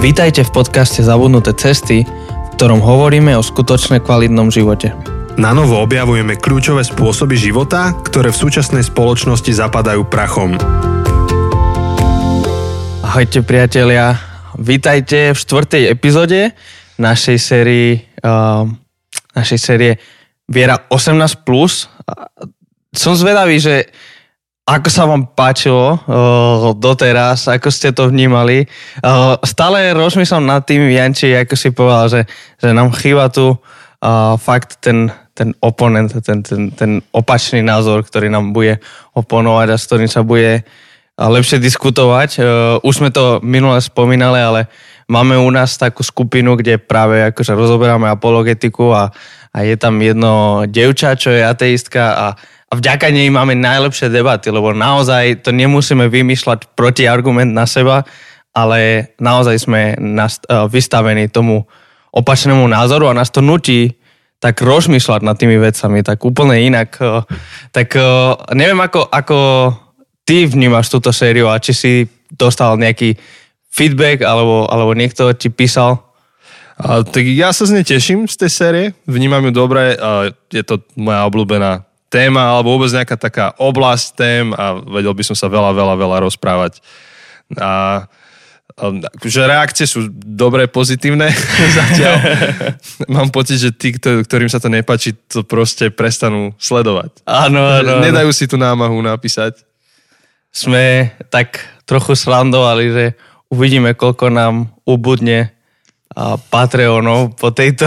Vítajte v podcaste Zabudnuté cesty, v ktorom hovoríme o skutočne kvalitnom živote. Na novo objavujeme kľúčové spôsoby života, ktoré v súčasnej spoločnosti zapadajú prachom. Ahojte priatelia, vítajte v štvrtej epizóde našej sérii, uh, našej série Viera 18+. Plus. Som zvedavý, že ako sa vám páčilo uh, doteraz, ako ste to vnímali. Uh, stále rozmýšľam nad tým, Janči, ako si povedal, že, že nám chýba tu uh, fakt ten, ten oponent, ten, ten, ten opačný názor, ktorý nám bude oponovať a s ktorým sa bude lepšie diskutovať. Uh, už sme to minule spomínali, ale máme u nás takú skupinu, kde práve akože rozoberáme apologetiku a, a je tam jedno devča, čo je ateistka a a vďaka nej máme najlepšie debaty, lebo naozaj to nemusíme vymýšľať protiargument na seba, ale naozaj sme nast- e, vystavení tomu opačnému názoru a nás to nutí tak rozmýšľať nad tými vecami, tak úplne inak. E, tak e, neviem, ako, ako ty vnímaš túto sériu a či si dostal nejaký feedback alebo, alebo niekto ti písal? A, tak ja sa z nej teším z tej série, vnímam ju dobre, a je to moja obľúbená téma alebo vôbec nejaká taká oblasť tém a vedel by som sa veľa, veľa, veľa rozprávať. A že reakcie sú dobré, pozitívne zatiaľ. Mám pocit, že tí, ktorým sa to nepáči, to proste prestanú sledovať. Áno, áno. Nedajú si tú námahu napísať. Sme tak trochu srandovali, že uvidíme, koľko nám ubudne Patreonov po tejto,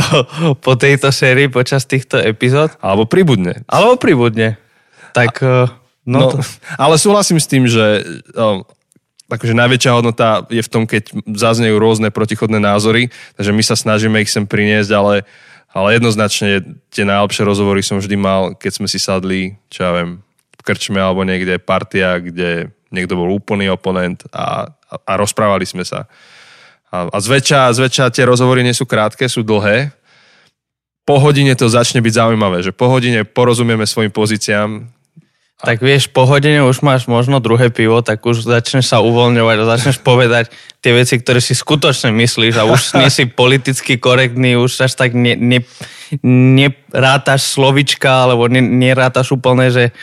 po tejto sérii počas týchto epizód. Alebo pribudne. Alebo pribudne. Tak, A, no, no to... Ale súhlasím s tým, že um, akože najväčšia hodnota je v tom, keď zaznejú rôzne protichodné názory, takže my sa snažíme ich sem priniesť, ale, ale jednoznačne tie najlepšie rozhovory som vždy mal, keď sme si sadli, čo ja viem, v krčme alebo niekde partia, kde niekto bol úplný oponent a, a, a rozprávali sme sa. A, a zväčša, zväčša tie rozhovory nie sú krátke, sú dlhé. Po hodine to začne byť zaujímavé, že po hodine porozumieme svojim pozíciám. Tak vieš, po hodine už máš možno druhé pivo, tak už začneš sa uvoľňovať a začneš povedať tie veci, ktoré si skutočne myslíš a už nie si politicky korektný, už až tak ne, ne, nerátaš slovička, alebo ne, nerátaš úplne, že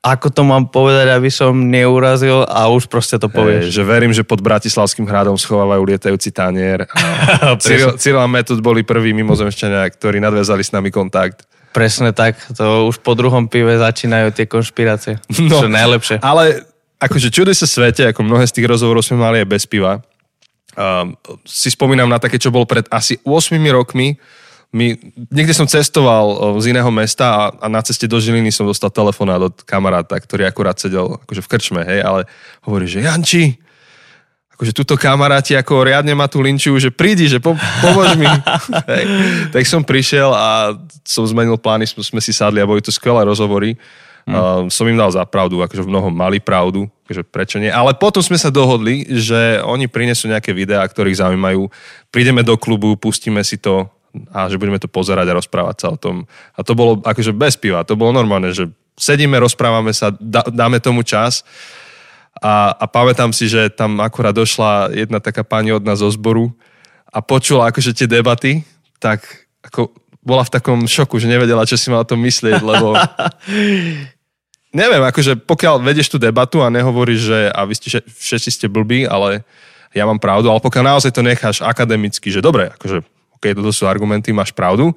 ako to mám povedať, aby som neurazil a už proste to povieš. Hey, že verím, že pod Bratislavským hradom schovávajú lietajúci tanier. Cyril, Cyril a Metod boli prví mimozemšťania, ktorí nadviazali s nami kontakt. Presne tak, to už po druhom pive začínajú tie konšpirácie. No, čo najlepšie. Ale akože čudy sa svete, ako mnohé z tých rozhovorov sme mali aj bez piva. Um, si spomínam na také, čo bol pred asi 8 rokmi, my, niekde som cestoval z iného mesta a, a na ceste do Žiliny som dostal telefonát od kamaráta, ktorý akurát sedel akože v krčme, hej, ale hovorí, že Janči, akože túto kamaráti ako riadne ma tu linčujú, že prídi, že po, pomôž mi. hej. Tak som prišiel a som zmenil plány, sme si sadli a boli to skvelé rozhovory. Hmm. Uh, som im dal za pravdu, akože v mnohom mali pravdu, akože prečo nie. Ale potom sme sa dohodli, že oni prinesú nejaké videá, ktorých zaujímajú. Prídeme do klubu, pustíme si to, a že budeme to pozerať a rozprávať sa o tom. A to bolo akože bez piva, to bolo normálne, že sedíme, rozprávame sa, dá, dáme tomu čas a, a pamätám si, že tam akurát došla jedna taká pani od nás zo zboru a počula akože tie debaty, tak ako bola v takom šoku, že nevedela, čo si má o tom myslieť, lebo neviem, akože pokiaľ vedieš tú debatu a nehovoríš, že a vy ste, všetci ste blbí, ale ja mám pravdu, ale pokiaľ naozaj to necháš akademicky, že dobre, akože keď toto sú argumenty, máš pravdu,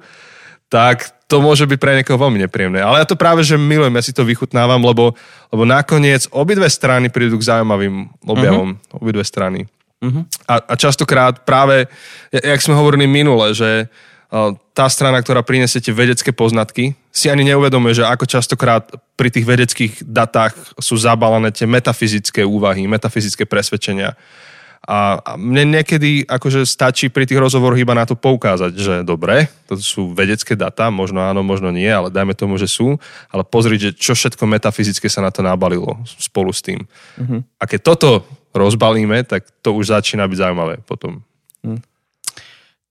tak to môže byť pre niekoho veľmi nepríjemné. Ale ja to práve, že milujem, ja si to vychutnávam, lebo, lebo nakoniec obidve strany prídu k zaujímavým objavom. Uh-huh. Obidve strany. Uh-huh. A, a častokrát práve, jak sme hovorili minule, že tá strana, ktorá prinesie tie vedecké poznatky, si ani neuvedomuje, že ako častokrát pri tých vedeckých datách sú zabalené tie metafyzické úvahy, metafyzické presvedčenia. A, mne niekedy akože stačí pri tých rozhovoroch iba na to poukázať, že dobre, to sú vedecké data, možno áno, možno nie, ale dajme tomu, že sú, ale pozrieť, že čo všetko metafyzické sa na to nabalilo spolu s tým. Mm-hmm. A keď toto rozbalíme, tak to už začína byť zaujímavé potom. Mm.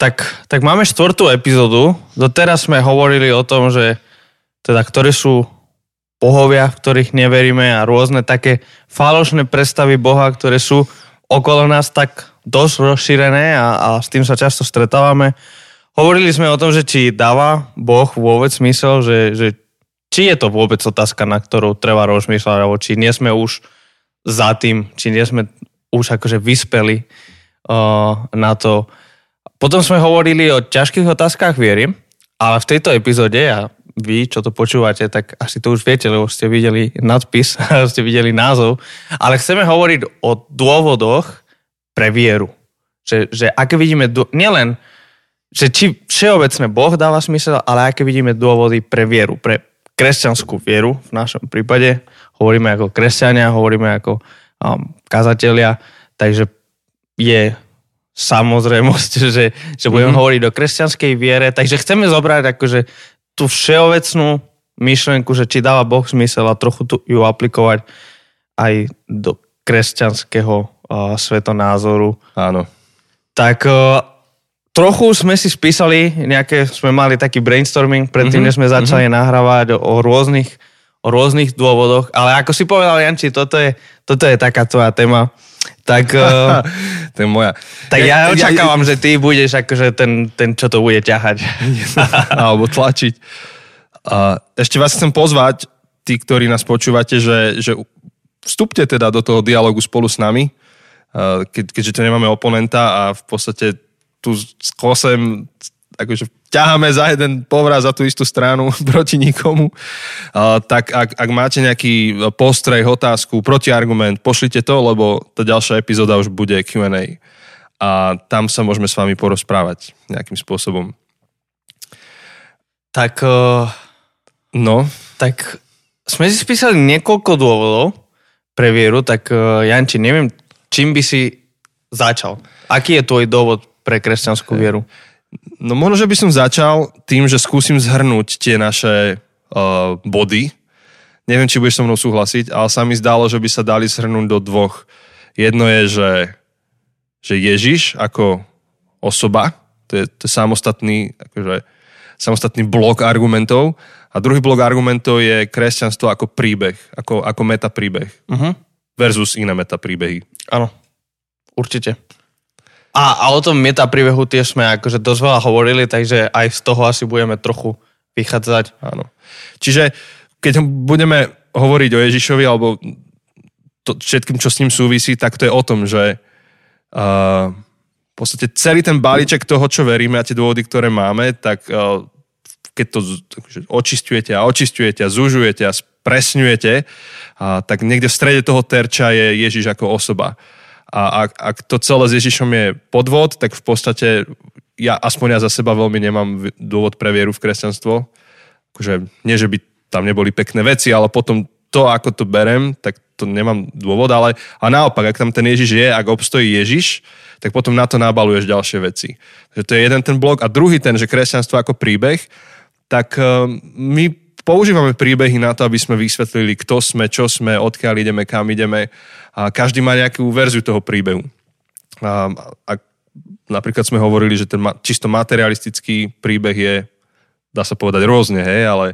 Tak, tak máme štvrtú epizódu. Doteraz sme hovorili o tom, že teda ktoré sú bohovia, v ktorých neveríme a rôzne také falošné predstavy Boha, ktoré sú okolo nás tak dosť rozšírené a, a s tým sa často stretávame. Hovorili sme o tom, že či dáva Boh vôbec smysel, že, že či je to vôbec otázka, na ktorú treba rozmýšľať, alebo či nie sme už za tým, či nie sme už akože vyspeli uh, na to. Potom sme hovorili o ťažkých otázkach viery, ale v tejto epizóde, a vy, čo to počúvate, tak asi to už viete, lebo ste videli nadpis, ste videli názov, ale chceme hovoriť o dôvodoch pre vieru. Že, že aké vidíme, nielen, že či všeobecne Boh dáva smysel, ale aké vidíme dôvody pre vieru, pre kresťanskú vieru v našom prípade. Hovoríme ako kresťania, hovoríme ako um, kazatelia, takže je samozrejmosť, že, že budeme mm-hmm. hovoriť o kresťanskej viere, takže chceme zobrať akože tú všeobecnú myšlenku, že či dáva Boh zmysel a trochu tu, ju aplikovať aj do kresťanského uh, svetonázoru. Áno. Tak uh, trochu sme si spísali, nejaké, sme mali taký brainstorming predtým, mm-hmm. než sme začali mm-hmm. nahrávať o, o rôznych o rôznych dôvodoch, ale ako si povedal Janči, toto je, toto je taká tvoja téma. Tak, uh, to je moja. Tak ja, ja očakávam, ja, že ty budeš akože ten, ten, čo to bude ťahať. Alebo tlačiť. Uh, ešte vás chcem pozvať, tí, ktorí nás počúvate, že, že vstupte teda do toho dialogu spolu s nami, uh, keď, keďže to nemáme oponenta a v podstate tu s kosem akože ťaháme za jeden povraz za tú istú stranu proti nikomu, tak ak, ak máte nejaký postreh, otázku, protiargument, pošlite to, lebo tá ďalšia epizóda už bude Q&A a tam sa môžeme s vami porozprávať nejakým spôsobom. Tak, uh, no, tak sme si spísali niekoľko dôvodov pre vieru, tak uh, Janči, neviem, čím by si začal? Aký je tvoj dôvod pre kresťanskú vieru? No možno, že by som začal tým, že skúsim zhrnúť tie naše uh, body. Neviem, či budeš so mnou súhlasiť, ale sa mi zdalo, že by sa dali zhrnúť do dvoch. Jedno je, že, že Ježiš ako osoba, to je, to je samostatný, akože, samostatný blok argumentov a druhý blok argumentov je kresťanstvo ako príbeh, ako, ako meta príbeh uh-huh. versus iné meta príbehy. Áno, určite. A, a o tom meta príbehu tiež sme akože dosť veľa hovorili, takže aj z toho asi budeme trochu vychádzať. Áno. Čiže keď budeme hovoriť o Ježišovi alebo to, všetkým, čo s ním súvisí, tak to je o tom, že uh, v podstate celý ten balíček toho, čo veríme a tie dôvody, ktoré máme, tak uh, keď to akože, očistujete a očistujete a zužujete a spresňujete, uh, tak niekde v strede toho terča je Ježiš ako osoba. A ak, ak to celé s Ježišom je podvod, tak v podstate ja, aspoň ja za seba veľmi nemám dôvod pre vieru v kresťanstvo. Akože, nie, že by tam neboli pekné veci, ale potom to, ako to berem, tak to nemám dôvod, ale a naopak, ak tam ten Ježiš je, ak obstojí Ježiš, tak potom na to nabaluješ ďalšie veci. Takže to je jeden ten blok. A druhý ten, že kresťanstvo ako príbeh, tak uh, my používame príbehy na to, aby sme vysvetlili, kto sme, čo sme, odkiaľ ideme, kam ideme. A každý má nejakú verziu toho príbehu. A, a napríklad sme hovorili, že ten čisto materialistický príbeh je, dá sa povedať rôzne, hej, ale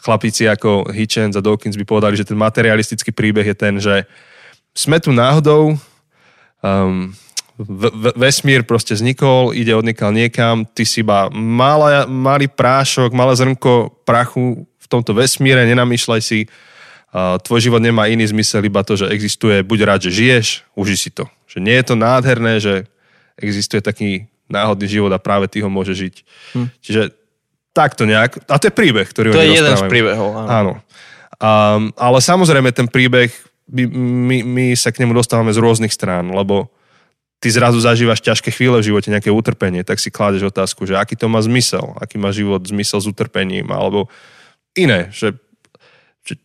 chlapíci ako Hitchens a Dawkins by povedali, že ten materialistický príbeh je ten, že sme tu náhodou, um, v, v, vesmír proste vznikol, ide odnikal niekam, ty si iba malý prášok, malé zrnko prachu v tomto vesmíre, nenamýšľaj si, tvoj život nemá iný zmysel, iba to, že existuje, buď rád, že žiješ, uži si to. Že nie je to nádherné, že existuje taký náhodný život a práve ty ho môže žiť. Hm. Čiže takto nejak. A to je príbeh, ktorý To je jeden z príbehov. Áno. áno. Um, ale samozrejme ten príbeh, my, my, my sa k nemu dostávame z rôznych strán, lebo ty zrazu zažívaš ťažké chvíle v živote, nejaké utrpenie, tak si kládeš otázku, že aký to má zmysel, aký má život zmysel s utrpením, alebo iné, že, že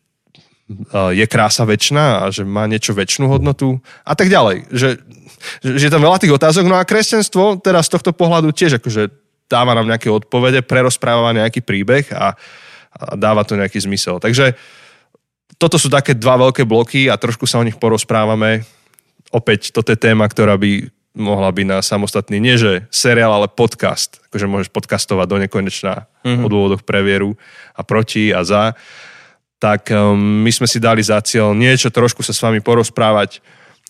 je krása väčšiná a že má niečo väčšinu hodnotu a tak ďalej. Že, že je tam veľa tých otázok, no a kresťanstvo teraz z tohto pohľadu tiež akože dáva nám nejaké odpovede, prerozpráva nejaký príbeh a, a dáva to nejaký zmysel. Takže toto sú také dva veľké bloky a trošku sa o nich porozprávame. Opäť, toto je téma, ktorá by mohla byť na samostatný, nie že seriál, ale podcast. Akože môžeš podcastovať do nekonečná mm-hmm. o dôvodoch pre vieru a proti a za. Tak um, my sme si dali za cieľ niečo trošku sa s vami porozprávať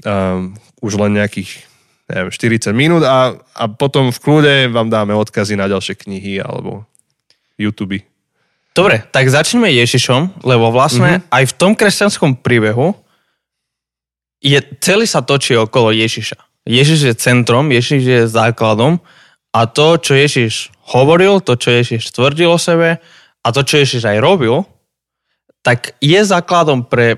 um, už len nejakých neviem, 40 minút a, a potom v kľude vám dáme odkazy na ďalšie knihy alebo YouTube. Dobre, tak začneme Ježišom, lebo vlastne mm-hmm. aj v tom kresťanskom príbehu je, celý sa točí okolo Ježiša. Ježiš je centrom, Ježiš je základom a to, čo Ježiš hovoril, to, čo Ježiš tvrdil o sebe a to, čo Ježiš aj robil, tak je základom pre,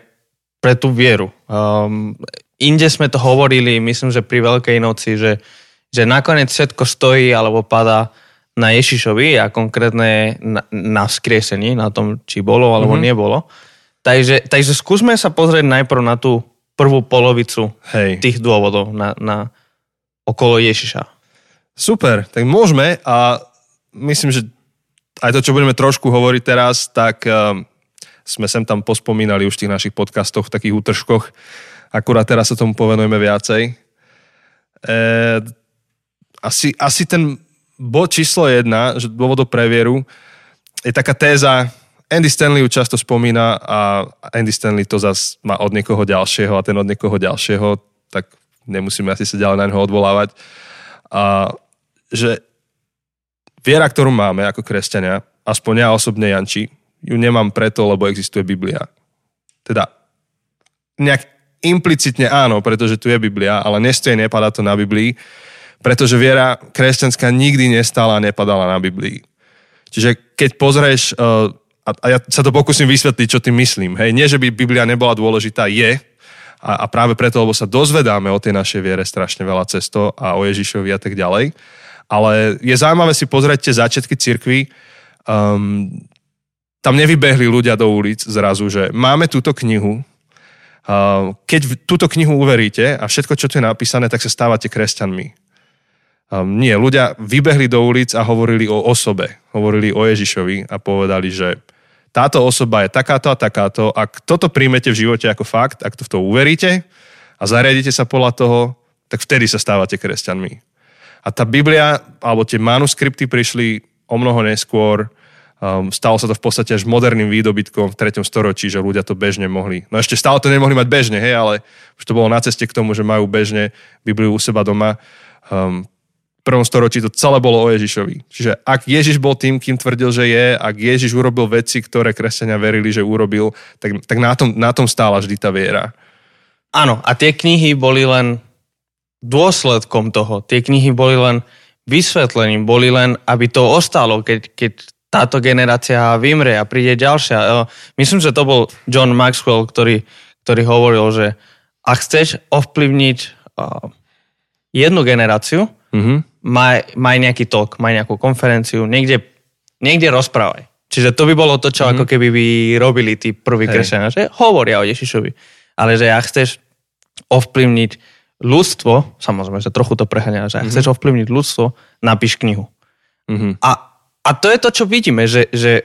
pre tú vieru. Um, inde sme to hovorili, myslím, že pri Veľkej noci, že, že nakoniec všetko stojí alebo padá na Ježišovi a konkrétne na, na vzkriesení, na tom, či bolo alebo mm-hmm. nebolo. Takže, takže skúsme sa pozrieť najprv na tú prvú polovicu Hej. tých dôvodov na, na okolo Ježiša. Super, tak môžeme a myslím, že aj to, čo budeme trošku hovoriť teraz, tak um, sme sem tam pospomínali už v tých našich podcastoch, v takých útržkoch. Akurát teraz sa tomu povenujeme viacej. E, asi, asi ten bod číslo jedna, že dôvodov pre vieru, je taká téza, Andy Stanley ju často spomína a Andy Stanley to zase má od niekoho ďalšieho a ten od niekoho ďalšieho, tak nemusíme asi sa ďalej na neho odvolávať. A, že viera, ktorú máme ako kresťania, aspoň ja osobne Janči, ju nemám preto, lebo existuje Biblia. Teda nejak implicitne áno, pretože tu je Biblia, ale nestojí, nepadá to na Biblii, pretože viera kresťanská nikdy nestala a nepadala na Biblii. Čiže keď pozrieš, uh, a ja sa to pokúsim vysvetliť, čo tým myslím. Hej, nie, že by Biblia nebola dôležitá, je, a, a práve preto, lebo sa dozvedáme o tej našej viere strašne veľa cesto a o Ježišovi a tak ďalej. Ale je zaujímavé si pozrieť tie začiatky cirkvy. Um, tam nevybehli ľudia do ulic zrazu, že máme túto knihu, keď v túto knihu uveríte a všetko, čo tu je napísané, tak sa stávate kresťanmi. Nie, ľudia vybehli do ulic a hovorili o osobe, hovorili o Ježišovi a povedali, že táto osoba je takáto a takáto, ak toto príjmete v živote ako fakt, ak to v to uveríte a zariadite sa podľa toho, tak vtedy sa stávate kresťanmi. A tá Biblia, alebo tie manuskripty prišli o mnoho neskôr, Um, stalo sa to v podstate až moderným výdobytkom v 3. storočí, že ľudia to bežne mohli. No ešte stále to nemohli mať bežne, hej, ale už to bolo na ceste k tomu, že majú bežne Bibliu u seba doma. Um, prvom storočí to celé bolo o Ježišovi. Čiže ak Ježiš bol tým, kým tvrdil, že je, ak Ježiš urobil veci, ktoré kresťania verili, že urobil, tak, tak na, tom, na tom stála vždy tá viera. Áno, a tie knihy boli len dôsledkom toho. Tie knihy boli len vysvetlením, boli len, aby to ostalo, keď, keď táto generácia vymrie a príde ďalšia. Myslím, že to bol John Maxwell, ktorý, ktorý hovoril, že ak chceš ovplyvniť jednu generáciu, mm-hmm. Maj, maj nejaký talk, maj nejakú konferenciu, niekde, niekde rozprávaj. Čiže to by bolo to, čo mm-hmm. ako keby by robili tí prví kresťania, že hovoria o Ježišovi. Ale že ak chceš ovplyvniť ľudstvo, samozrejme, že trochu to preháňa, že ak mm-hmm. chceš ovplyvniť ľudstvo, napíš knihu. Mm-hmm. A a to je to, čo vidíme, že, že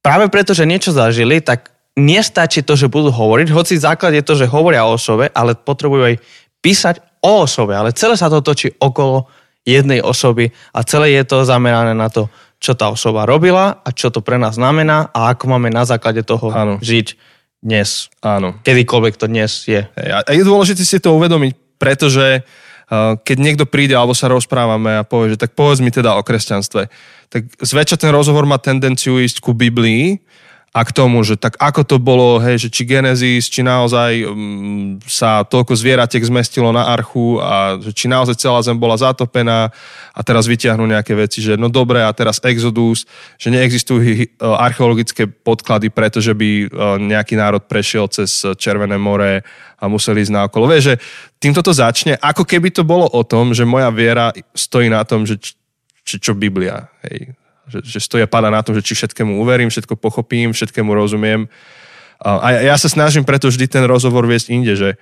práve preto, že niečo zažili, tak nestačí to, že budú hovoriť, hoci základ je to, že hovoria o osobe, ale potrebujú aj písať o osobe, ale celé sa to točí okolo jednej osoby a celé je to zamerané na to, čo tá osoba robila a čo to pre nás znamená a ako máme na základe toho Áno. žiť dnes. Áno. Kedykoľvek to dnes je. A je dôležité si to uvedomiť, pretože keď niekto príde alebo sa rozprávame a povie, že tak povedz mi teda o kresťanstve, tak zväčša ten rozhovor má tendenciu ísť ku Biblii a k tomu, že tak ako to bolo, hej, že či Genesis, či naozaj um, sa toľko zvieratek zmestilo na archu a že či naozaj celá zem bola zatopená a teraz vyťahnú nejaké veci, že no dobre a teraz Exodus, že neexistujú archeologické podklady, pretože by uh, nejaký národ prešiel cez Červené more a museli ísť na okolo. Vieš, že týmto to začne, ako keby to bolo o tom, že moja viera stojí na tom, že či čo Biblia. Hej. Že, že stoja pada na tom, že či všetkému uverím, všetko pochopím, všetkému rozumiem. A ja sa snažím preto vždy ten rozhovor viesť inde, že,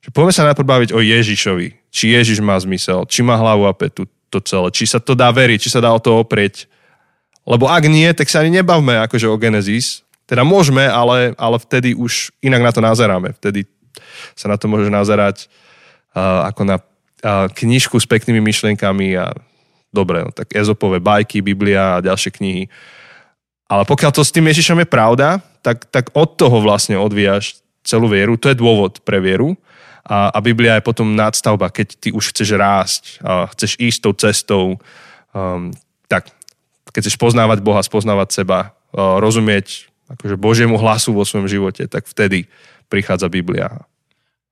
že poďme sa najprv baviť o Ježišovi. Či Ježiš má zmysel, či má hlavu a petu to celé, či sa to dá veriť, či sa dá o to oprieť. Lebo ak nie, tak sa ani nebavme akože o Genesis. Teda môžeme, ale, ale vtedy už inak na to nazeráme. Vtedy sa na to môže nazerať uh, ako na uh, knižku s peknými myšlienkami a dobre, no, tak Ezopové bajky, Biblia a ďalšie knihy. Ale pokiaľ to s tým Ježišom je pravda, tak, tak od toho vlastne odvíjaš celú vieru. To je dôvod pre vieru. A, a Biblia je potom nadstavba, keď ty už chceš rásť, a chceš ísť tou cestou, um, tak keď chceš poznávať Boha, spoznávať seba, uh, rozumieť akože Božiemu hlasu vo svojom živote, tak vtedy prichádza Biblia.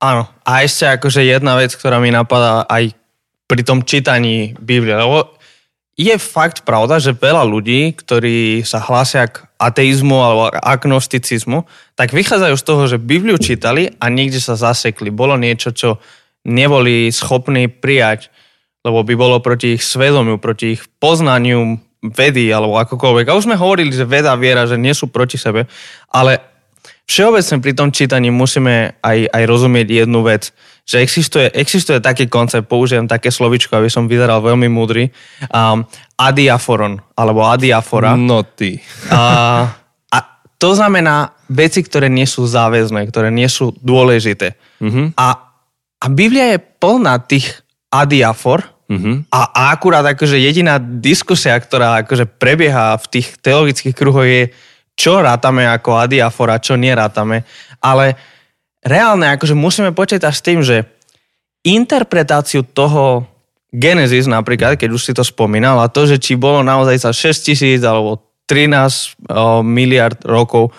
Áno. A ešte akože jedna vec, ktorá mi napadá aj pri tom čítaní Biblie, lebo je fakt pravda, že veľa ľudí, ktorí sa hlásia k ateizmu alebo agnosticizmu, tak vychádzajú z toho, že Bibliu čítali a niekde sa zasekli. Bolo niečo, čo neboli schopní prijať, lebo by bolo proti ich svedomiu, proti ich poznaniu vedy alebo akokoľvek. A už sme hovorili, že veda a viera, že nie sú proti sebe, ale všeobecne pri tom čítaní musíme aj, aj rozumieť jednu vec, že existuje, existuje taký koncept, použijem také slovičko, aby som vyzeral veľmi múdry, um, adiaforon, alebo adiafora. No ty. A, a to znamená veci, ktoré nie sú záväzné, ktoré nie sú dôležité. Mhm. A, a Biblia je plná tých adiafor Mhm. a, a akurát akože jediná diskusia, ktorá akože prebieha v tých teologických kruhoch je, čo rátame ako adiafora, čo nerátame. Ale reálne akože musíme počítať s tým, že interpretáciu toho Genesis napríklad, keď už si to spomínal, a to, že či bolo naozaj za 6 tisíc alebo 13 o, miliard rokov,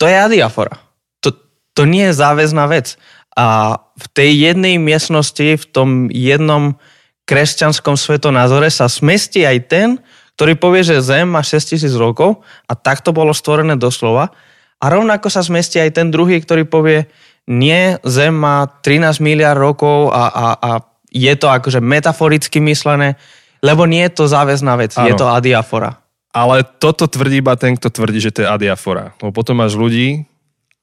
to je adiafora. To, to nie je záväzná vec. A v tej jednej miestnosti, v tom jednom kresťanskom svetonázore sa smestí aj ten, ktorý povie, že Zem má 6 tisíc rokov a takto bolo stvorené doslova. A rovnako sa zmestí aj ten druhý, ktorý povie, nie, Zem má 13 miliard rokov a, a, a je to akože metaforicky myslené, lebo nie je to záväzná vec, Áno. je to adiafora. Ale toto tvrdí iba ten, kto tvrdí, že to je adiafora. Lebo potom máš ľudí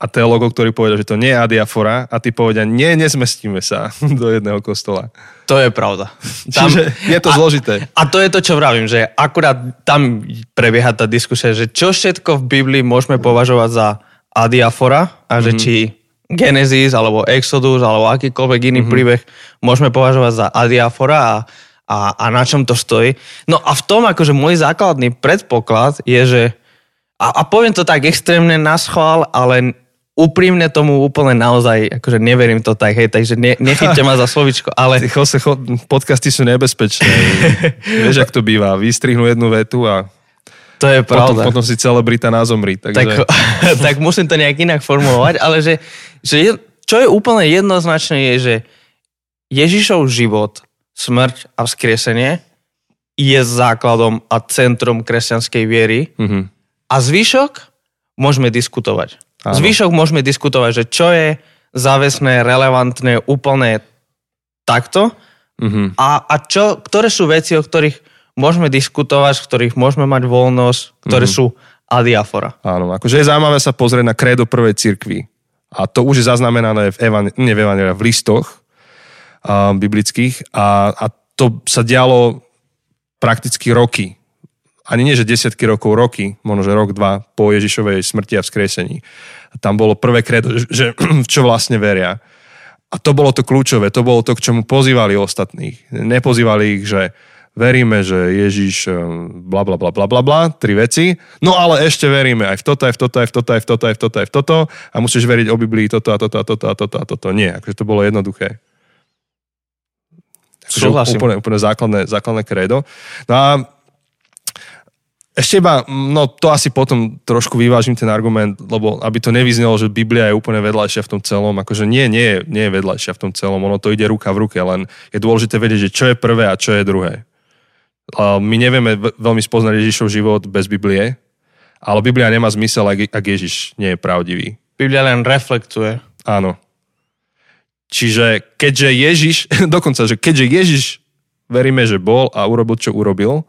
a teologov, ktorí povedia, že to nie je adiafora a ty povedia, nie, nezmestíme sa do jedného kostola. To je pravda. Čiže je to a, zložité. A to je to, čo vravím, že akurát tam prebieha tá diskusia, že čo všetko v Biblii môžeme považovať za adiafora a že Mhm. či Genesis alebo Exodus alebo akýkoľvek iný Mhm. príbeh môžeme považovať za adiafora a, a, a na čom to stojí. No a v tom akože môj základný predpoklad je, že a, a poviem to tak extrémne na schvál, ale úprimne tomu úplne naozaj, akože neverím to tak, hej, takže ne, nechyťte ma za slovičko, ale... Ty, Jose, cho, podcasty sú nebezpečné. Vieš, ak to býva. Vystrihnú jednu vetu a To je potom, pravda. potom si celebrita názomri. Takže... tak, tak musím to nejak inak formulovať, ale že, že je, čo je úplne jednoznačné je, že Ježišov život, smrť a vzkriesenie je základom a centrom kresťanskej viery Mhm. a zvyšok môžeme diskutovať. Áno. Zvyšok môžeme diskutovať, že čo je záväzné, relevantné, úplne takto Mhm. a, a čo, ktoré sú veci, o ktorých môžeme diskutovať, v ktorých môžeme mať voľnosť, ktoré Mhm. sú adiafora. Áno, akože je zaujímavé sa pozrieť na krédo prvej cirkvi. A to už je zaznamenané v, evan- nie v, evangelia, v listoch a, biblických a, a to sa dialo prakticky roky. Ani nie, že desiatky rokov, roky, možno, že rok, dva po Ježišovej smrti a vzkriesení. Tam bolo prvé kredo, že, čo vlastne veria. A to bolo to kľúčové, to bolo to, k čomu pozývali ostatných. Nepozývali ich, že veríme, že Ježiš eh, bla bla bla bla bla bla, tri veci, no ale ešte veríme aj v toto, aj v toto, aj v toto, aj v toto, aj v toto, aj v toto a musíš veriť o Biblii toto a toto a toto a toto a toto. Nie, akože to bolo jednoduché. Akože Súhlasím. Úplne, úplne základné, základné krédo. No a ešte iba, no to asi potom trošku vyvážim ten argument, lebo aby to nevyznelo, že Biblia je úplne vedľajšia v tom celom, akože nie, nie, nie je vedľajšia v tom celom, ono to ide ruka v ruke, len je dôležité vedieť, že čo je prvé a čo je druhé. My nevieme ve- veľmi spoznať Ježišov život bez Biblie, ale Biblia nemá zmysel, ak, ak Ježiš nie je pravdivý. Biblia len reflektuje. Áno. Čiže keďže Ježiš, dokonca, že keďže Ježiš veríme, že bol a urobil, čo urobil,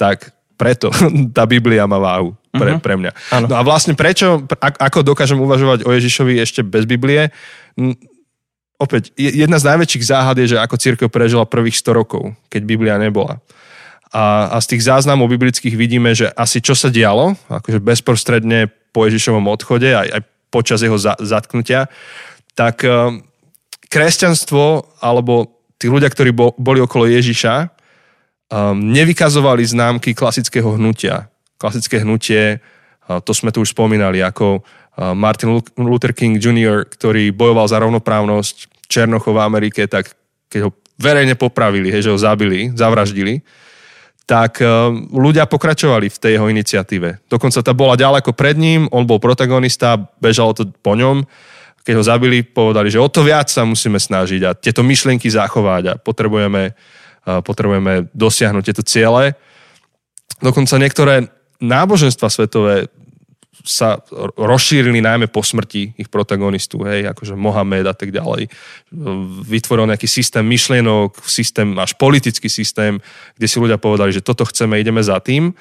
tak preto tá Biblia má váhu pre, Mhm. pre mňa. Áno. No a vlastne prečo, ako dokážem uvažovať o Ježišovi ešte bez Biblie? Opäť, je- jedna z najväčších záhad je, že ako církev prežila prvých 100 rokov, keď Biblia nebola. A, a z tých záznamov biblických vidíme, že asi čo sa dialo, akože bezprostredne po Ježišovom odchode, aj, aj počas jeho za, zatknutia, tak um, kresťanstvo alebo tí ľudia, ktorí bo, boli okolo Ježiša, um, nevykazovali známky klasického hnutia. Klasické hnutie, uh, to sme tu už spomínali, ako uh, Martin Lu- Luther King Jr., ktorý bojoval za rovnoprávnosť, Černochov v Amerike, tak keď ho verejne popravili, hej, že ho zabili, zavraždili, tak eh, ľudia pokračovali v tej jeho iniciatíve. Dokonca tá bola ďaleko pred ním, on bol protagonista, bežalo to po ňom. Keď ho zabili, povedali, že o to viac sa musíme snažiť a tieto myšlienky zachovať a potrebujeme, potrebujeme dosiahnuť tieto ciele. Dokonca niektoré náboženstva svetové sa rozšírili najmä po smrti ich protagonistu, hej, akože Mohamed a tak ďalej. Vytvoril nejaký systém myšlienok, systém, až politický systém, kde si ľudia povedali, že toto chceme, ideme za tým.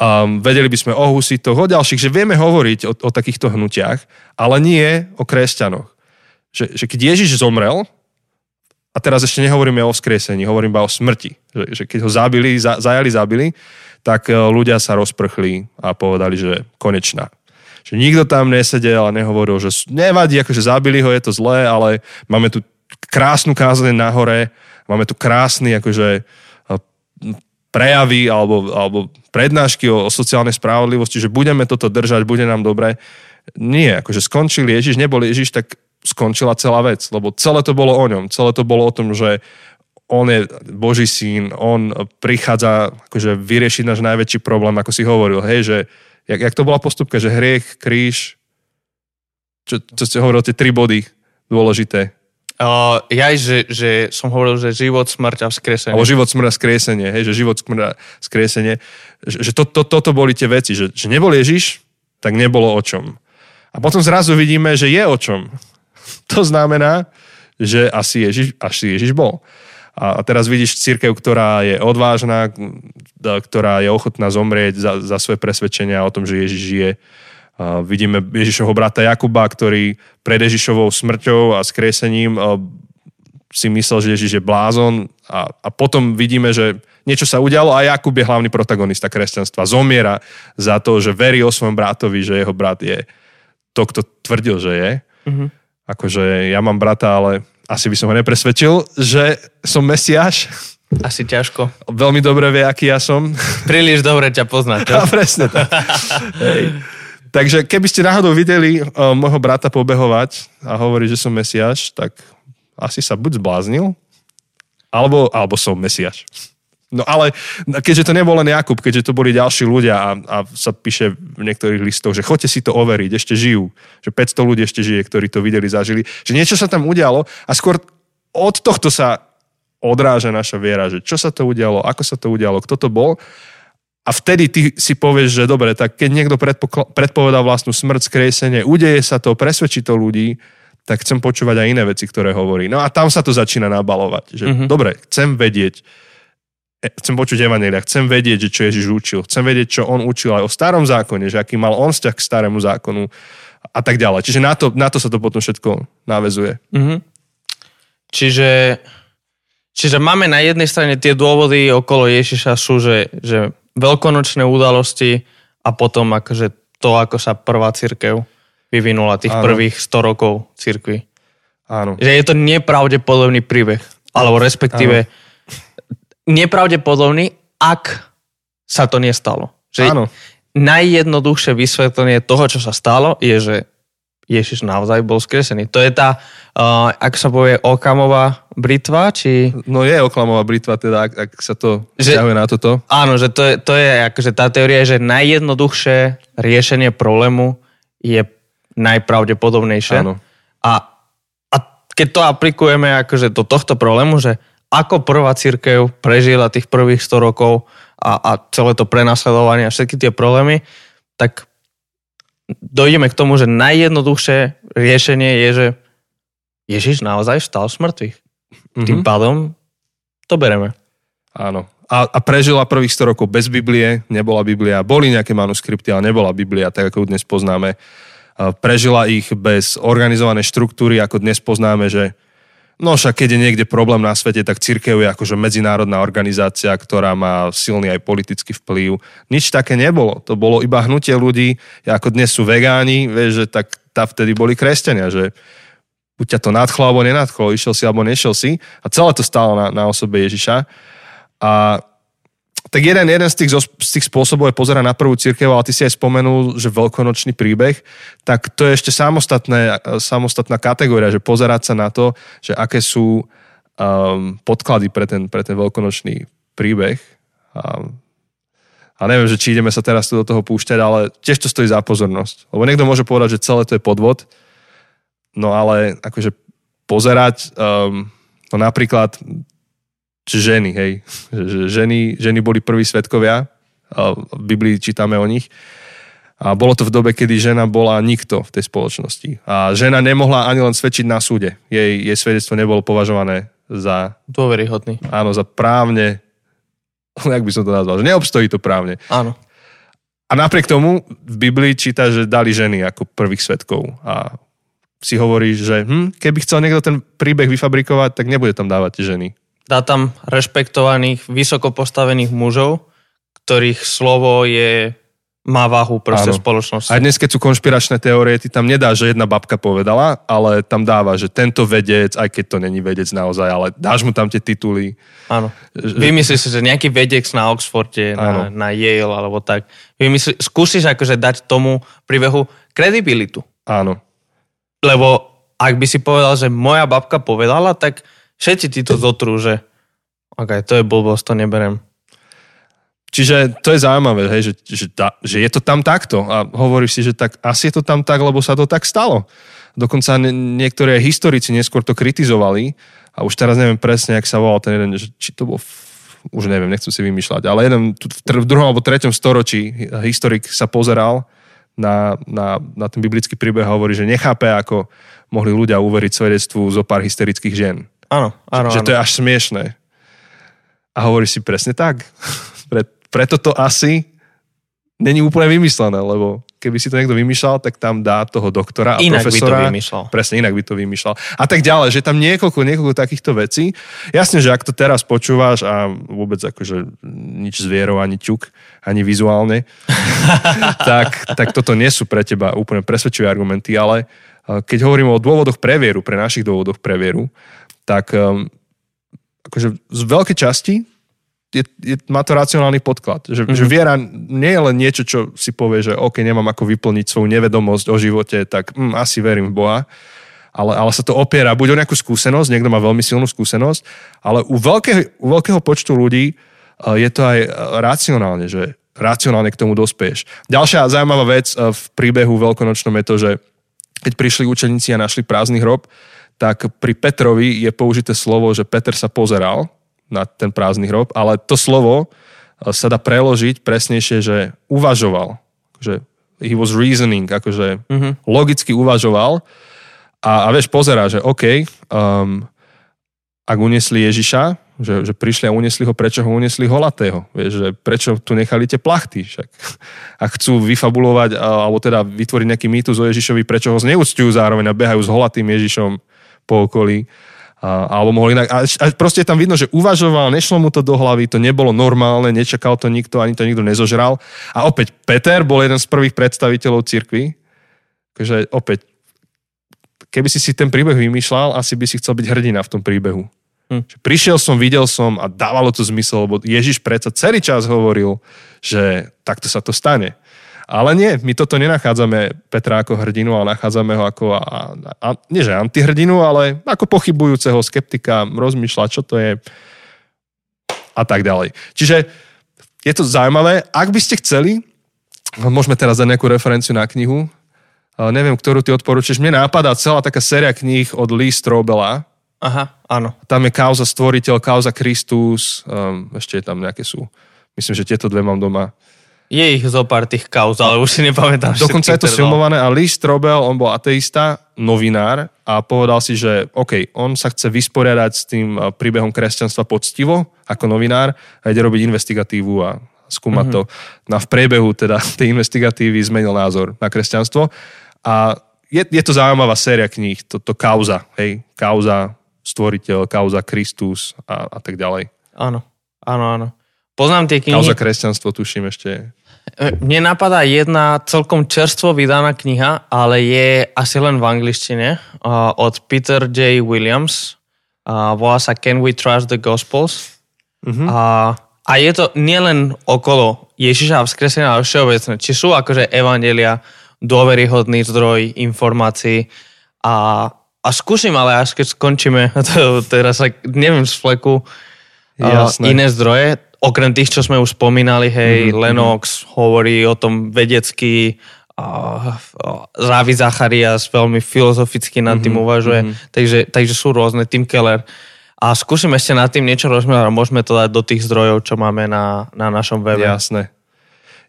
Um, vedeli by sme o husitoch, o ďalších, že vieme hovoriť o, o takýchto hnutiach, ale nie o kresťanoch. Že, že keď Ježiš zomrel, a teraz ešte nehovoríme o vzkriesení, hovorím iba o smrti. Že, že keď ho zabili, za, zajali, zabili, tak e, ľudia sa rozprchli a povedali, že konečná. Že nikto tam nesedel a nehovoril, že nevadí, akože zabili ho, je to zlé, ale máme tu krásnu kázeň na hore, máme tu krásny akože e, prejavy alebo, alebo prednášky o, o sociálnej spravodlivosti, že budeme toto držať, bude nám dobre. Nie, akože skončil Ježiš, nebol Ježiš, tak skončila celá vec, lebo celé to bolo o ňom. Celé to bolo o tom, že on je Boží syn, on prichádza akože vyriešiť náš najväčší problém, ako si hovoril, hej, že jak, jak to bola postupka, že hriech, kríž, čo, čo ste hovoril, tie tri body dôležité. Uh, ja že, že som hovoril, že život, smrť a vzkriesenie. Alebo život, smrť a skriesenie, hej, že život, smrť a skriesenie. Že, že to, to, toto boli tie veci, že, že nebol Ježiš, tak nebolo o čom. A potom zrazu vidíme, že je o čom. To znamená, že asi Ježiš, asi Ježiš bol. A teraz vidíš církev, ktorá je odvážna, ktorá je ochotná zomrieť za, za svoje presvedčenia o tom, že Ježiš žije. A vidíme Ježišovho brata Jakuba, ktorý pred Ježišovou smrťou a skriesením si myslel, že Ježiš je blázon a, a potom vidíme, že niečo sa udialo a Jakub je hlavný protagonista kresťanstva. Zomiera za to, že verí o svojom bratovi, že jeho brat je to, kto tvrdil, že je. Mm-hmm. Akože ja mám brata, ale asi by som ho nepresvedčil, že som Mesiáš. Asi ťažko. Veľmi dobre vie, aký ja som. Príliš dobre ťa pozná? A presne tak. Hej. Takže keby ste náhodou videli uh, môjho brata pobehovať a hovoriť, že som Mesiáš, tak asi sa buď zbláznil, alebo, alebo som Mesiáš. No ale keďže to nebol len Jakub, keďže to boli ďalší ľudia a, a sa píše v niektorých listoch, že chodte si to overiť, ešte žijú, že 500 ľudí ešte žije, ktorí to videli, zažili, že niečo sa tam udialo a skôr od tohto sa odráža naša viera, že čo sa to udialo, ako sa to udialo, kto to bol. A vtedy ty si povieš, že dobre, tak keď niekto predpovedá vlastnú smrť, skresenie, udeje sa to, presvedčí to ľudí, tak chcem počúvať aj iné veci, ktoré hovorí. No a tam sa to začína nabalovať. Že mm-hmm. dobre, chcem vedieť, chcem počuť Evanelia, chcem vedieť, že čo Ježiš učil, chcem vedieť, čo on učil aj o starom zákone, že aký mal on vzťah k starému zákonu a tak ďalej. Čiže na to, na to sa to potom všetko navezuje. Mm-hmm. Čiže, čiže máme na jednej strane tie dôvody okolo Ježiša sú, že, že veľkonočné udalosti a potom akože to, ako sa prvá církev vyvinula, tých Áno. prvých 100 rokov církvy. Áno. Že je to nepravdepodobný príbeh, alebo respektíve Áno nepravdepodobný, ak sa to nestalo. Že Áno. Najjednoduchšie vysvetlenie toho, čo sa stalo, je, že Ježiš naozaj bol skresený. To je tá, uh, ak sa povie Okamová britva, či... No je Okamová britva, teda, ak, ak sa to že, na toto. Áno, že to je, to je akože tá teória, že najjednoduchšie riešenie problému je najpravdepodobnejšie. Áno. A, a keď to aplikujeme akože do tohto problému, že ako prvá církev prežila tých prvých 100 rokov a, a celé to prenasledovanie a všetky tie problémy, tak dojdeme k tomu, že najjednoduchšie riešenie je, že Ježiš naozaj vstal z mŕtvych. Mm-hmm. Tým pádom to bereme. Áno. A, a prežila prvých 100 rokov bez Biblie, nebola Biblia, boli nejaké manuskripty, ale nebola Biblia, tak ako ju dnes poznáme. Prežila ich bez organizovanej štruktúry, ako dnes poznáme, že No však keď je niekde problém na svete, tak církev je akože medzinárodná organizácia, ktorá má silný aj politický vplyv. Nič také nebolo. To bolo iba hnutie ľudí, ako dnes sú vegáni, vieš, že tak tá vtedy boli kresťania, že buď ťa to nadchlo alebo nenadchlo, išiel si alebo nešiel si. A celé to stálo na, na osobe Ježiša. A Tak jeden, jeden z, tých, z tých spôsobov je pozerať na prvú církev, ale ty si aj spomenul, že veľkonočný príbeh, tak to je ešte samostatné, samostatná kategória, že pozerať sa na to, že aké sú um, podklady pre ten, pre ten veľkonočný príbeh. A, a neviem, že či ideme sa teraz tu do toho púšťať, ale tiež to stojí za pozornosť. Lebo niekto môže povedať, že celé to je podvod, no ale akože pozerať, um, no napríklad ženy, hej. Že ženy, ženy boli prví svetkovia, v Biblii čítame o nich. A bolo to v dobe, kedy žena bola nikto v tej spoločnosti. A žena nemohla ani len svedčiť na súde. Jej, jej svedectvo nebolo považované za... Dôveryhodný. Áno, za právne... Jak by som to nazval? Že neobstojí to právne. Áno. A napriek tomu v Biblii číta, že dali ženy ako prvých svetkov. A si hovorí, že hm, keby chcel niekto ten príbeh vyfabrikovať, tak nebude tam dávať ženy dá tam rešpektovaných, vysoko postavených mužov, ktorých slovo je má váhu proste v spoločnosti. A dnes, keď sú konšpiračné teórie, ty tam nedá, že jedna babka povedala, ale tam dáva, že tento vedec, aj keď to není vedec naozaj, ale dáš mu tam tie tituly. Áno. Vymyslíš si, že nejaký vedec na Oxforde, na, na Yale alebo tak. Vymyslí, skúsiš akože dať tomu príbehu kredibilitu. Áno. Lebo ak by si povedal, že moja babka povedala, tak všetci ti to zotrú, že ok, to je blbosť, to neberem. Čiže to je zaujímavé, hej, že, že, ta, že je to tam takto a hovoríš si, že tak asi je to tam tak, lebo sa to tak stalo. Dokonca ne, niektoré historici neskôr to kritizovali a už teraz neviem presne, jak sa volal ten jeden, že, či to bol už neviem, nechcem si vymýšľať, ale jeden v druhom alebo treťom storočí historik sa pozeral na, na, na ten biblický príbeh a hovorí, že nechápe, ako mohli ľudia uveriť svedectvu zo pár hysterických žien. Áno, áno. Že, že to je až smiešné. A hovorí si presne tak. Pre, preto to asi není úplne vymyslené, lebo keby si to niekto vymýšľal, tak tam dá toho doktora a inak profesora. by to vymýšľal. Presne, inak by to vymýšľal. A tak ďalej, že tam niekoľko, niekoľko takýchto vecí. Jasne, že ak to teraz počúvaš a vôbec akože nič zvierov, ani ťuk, ani vizuálne, tak, tak toto nie sú pre teba úplne presvedčivé argumenty, ale eh, keď hovorím o dôvodoch pre vieru, pre našich dôvodoch pre vieru, tak um, akože z veľkej časti je, je, má to racionálny podklad. Že, mm-hmm. že viera nie je len niečo, čo si povie, že OK, nemám ako vyplniť svoju nevedomosť o živote, tak mm, asi verím v Boha. Ale, ale sa to opiera buď o nejakú skúsenosť, niekto má veľmi silnú skúsenosť, ale u, veľké, u veľkého počtu ľudí uh, je to aj racionálne, že racionálne k tomu dospieš. Ďalšia zaujímavá vec uh, v príbehu veľkonočnom je to, že keď prišli učeníci a našli prázdny hrob, tak pri Petrovi je použité slovo, že Peter sa pozeral na ten prázdny hrob, ale to slovo e, sa dá preložiť presnejšie, že uvažoval. Že he was reasoning, akože mm-hmm. logicky uvažoval a, a vieš, pozerá, že OK, um, ak uniesli Ježiša, že, že prišli a uniesli ho, prečo ho uniesli holatého? Vieš, že prečo tu nechali tie plachty? Však. A chcú vyfabulovať, alebo teda vytvoriť nejaký mýtus o Ježišovi, prečo ho zneúctujú zároveň a behajú s holatým Ježišom po okolí. A, alebo mohol inak. A, a proste tam vidno, že uvažoval, nešlo mu to do hlavy, to nebolo normálne, nečakal to nikto, ani to nikto nezožral. A opäť Peter bol jeden z prvých predstaviteľov cirkvi. Takže opäť, keby si si ten príbeh vymýšľal, asi by si chcel byť hrdina v tom príbehu. Hm. Prišiel som, videl som a dávalo to zmysel, lebo Ježiš predsa celý čas hovoril, že takto sa to stane. Ale nie, my toto nenachádzame Petra ako hrdinu, ale nachádzame ho ako, a, a, nie že antihrdinu, ale ako pochybujúceho skeptika, rozmýšľa, čo to je a tak ďalej. Čiže je to zaujímavé. Ak by ste chceli, môžeme teraz dať nejakú referenciu na knihu, neviem, ktorú ty odporúčaš. Mne nápadá celá taká séria kníh od Lee Strobela. Aha, áno. Tam je kauza stvoriteľ, kauza Kristus, um, ešte je tam nejaké sú. Myslím, že tieto dve mám doma. Je ich zo pár tých kauz, ale už si nepamätám. Dokonca je to filmované a Lee Strobel, on bol ateista, novinár a povedal si, že OK, on sa chce vysporiadať s tým eh, príbehom kresťanstva poctivo ako novinár a ide robiť investigatívu a skúmať mm-hmm. to. No a v priebehu teda tej investigatívy zmenil názor na kresťanstvo a je, je to zaujímavá séria kníh, to, to kauza, hej, kauza, stvoriteľ, kauza Kristus a, a tak ďalej. Áno, áno, áno. Poznám tie knihy. Kauza kresťanstvo, tuším ešte. Mne napadá jedna celkom čerstvo vydaná kniha, ale je asi len v angličtine uh, od Peter J. Williams. Uh, volá sa Can We Trust the Gospels? Uh-huh. A a je to nielen okolo Ježiša a vzkresenia, ale všeobecné. Či sú akože evangelia dôveryhodný zdroj informácií a, a skúsim, ale až keď skončíme, to, teraz neviem z fleku, Jasné. iné zdroje, okrem tých, čo sme už spomínali, hej, Mhm, Lennox hovorí o tom vedecky, a, Rávi Zacharias veľmi filozoficky nad tým uvažuje, takže, takže sú rôzne, Tim Keller. A skúsim ešte nad tým niečo rozmýšľať a môžeme to dať do tých zdrojov, čo máme na, na našom webe. Jasné.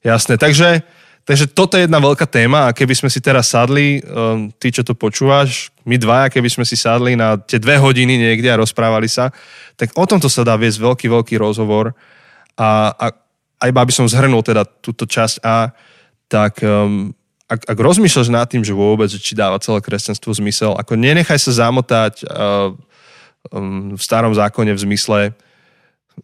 Jasné. Takže, takže toto je jedna veľká téma a keby sme si teraz sadli, um, ty, čo to počúvaš, my dvaja, keby sme si sadli na tie dve hodiny niekde a rozprávali sa, tak o tomto sa dá viesť veľký, veľký rozhovor a, a, a iba aby som zhrnul teda túto časť A, tak um, ak, ak rozmýšľaš nad tým, že vôbec, či dáva celé kresťanstvo zmysel, ako nenechaj sa zamotať uh, um, v starom zákone v zmysle,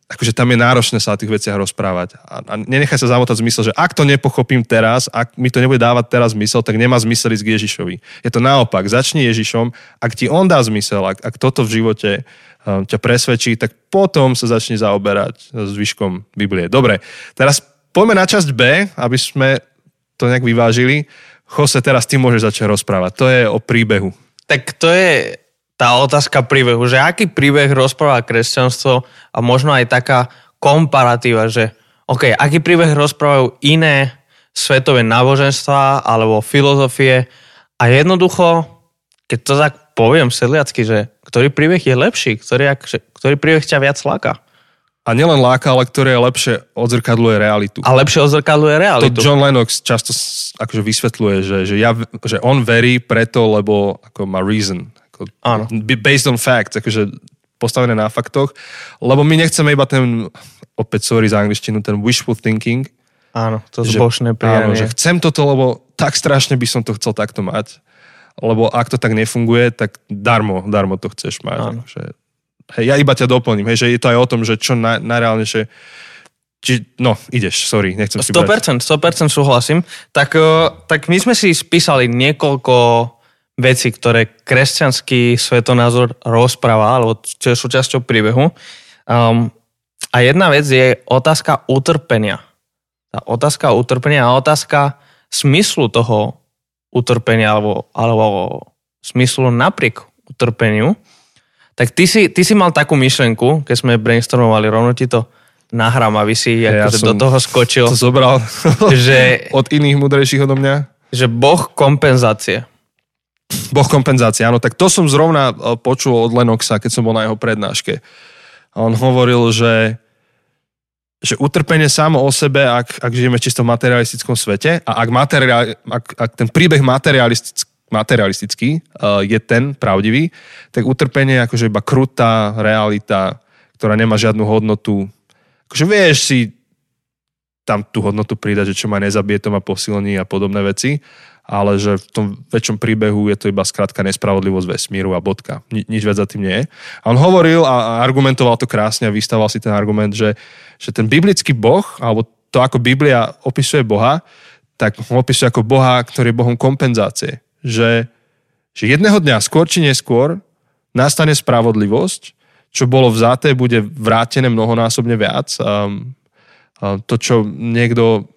akože tam je náročné sa o tých veciach rozprávať. A, a nenechaj sa zamotať v zmysle, že ak to nepochopím teraz, ak mi to nebude dávať teraz zmysel, tak nemá zmysel ísť k Ježišovi. Je to naopak, začni Ježišom, ak ti on dá zmysel, ak, ak toto v živote ťa presvedčí, tak potom sa začne zaoberať zvyškom Biblie. Dobre, teraz poďme na časť B, aby sme to nejak vyvážili. Jose, teraz ty môžeš začať rozprávať. To je o príbehu. Tak to je tá otázka príbehu, že aký príbeh rozpráva kresťanstvo a možno aj taká komparatíva, že OK, aký príbeh rozprávajú iné svetové náboženstva alebo filozofie a jednoducho, keď to tak poviem sedliacky, že ktorý príbeh je lepší, ktorý, ktorý príbeh ťa viac láka A nielen láka, ale ktoré je lepšie odzrkadluje realitu. a lepšie odzrkadluje To realitu. John Lennox často akože vysvetľuje, že, že, ja, že on verí preto, lebo ako má reason. Ako, Áno. Based on facts, akože postavené na faktoch. Lebo my nechceme iba ten, opäť sorry za angličtinu, ten wishful thinking. Áno, to zbožné Áno, prianie. že chcem toto, lebo tak strašne by som to chcel takto mať. Lebo ak to tak nefunguje, tak darmo, darmo to chceš mať. Áno. Akože, hej, ja iba ťa doplním, hej, že je to aj o tom, že čo na, najreálnejšie či, no, ideš, sorry, nechcem si brať. 100%, 100% súhlasím. Tak, eh, tak my sme si spísali niekoľko vecí, ktoré kresťanský svetonázor rozpráva, alebo čo je súčasťou príbehu. Um, a jedna vec je otázka utrpenia. Tá otázka utrpenia a otázka smyslu toho utrpenia alebo, alebo smyslu napriek utrpeniu. Tak ty si, ty si mal takú myšlenku, keď sme brainstormovali, rovno ti to nahrám, aby si Ja akože do toho skočil, To zobral že, od iných mudrejších odo mňa. že boh kompenzácie. Boh kompenzácie, áno, tak to som zrovna e, počul od Lenoxa, keď som bol na jeho prednáške. A on hovoril, že, že utrpenie samo o sebe, ak, ak žijeme v čisto materialistickom svete a ak, materiál, ak, ak ten príbeh materialistický, materialistický uh, je ten pravdivý, tak utrpenie je akože iba krutá realita, ktorá nemá žiadnu hodnotu. Akože vieš si tam tú hodnotu pridať, že čo ma nezabije, to ma posilní a podobné veci, ale že v tom väčšom príbehu je to iba skrátka nespravodlivosť vesmíru a bodka. Ni, nič viac za tým nie je. A on hovoril a argumentoval to krásne a vystával si ten argument, že, že ten biblický boh, alebo to, ako Biblia opisuje Boha, tak ho opisuje ako Boha, ktorý je Bohom kompenzácie. Že, že jedného dňa, skôr či neskôr, nastane spravodlivosť, čo bolo vzaté, bude vrátené mnohonásobne viac. Um, to, čo niekto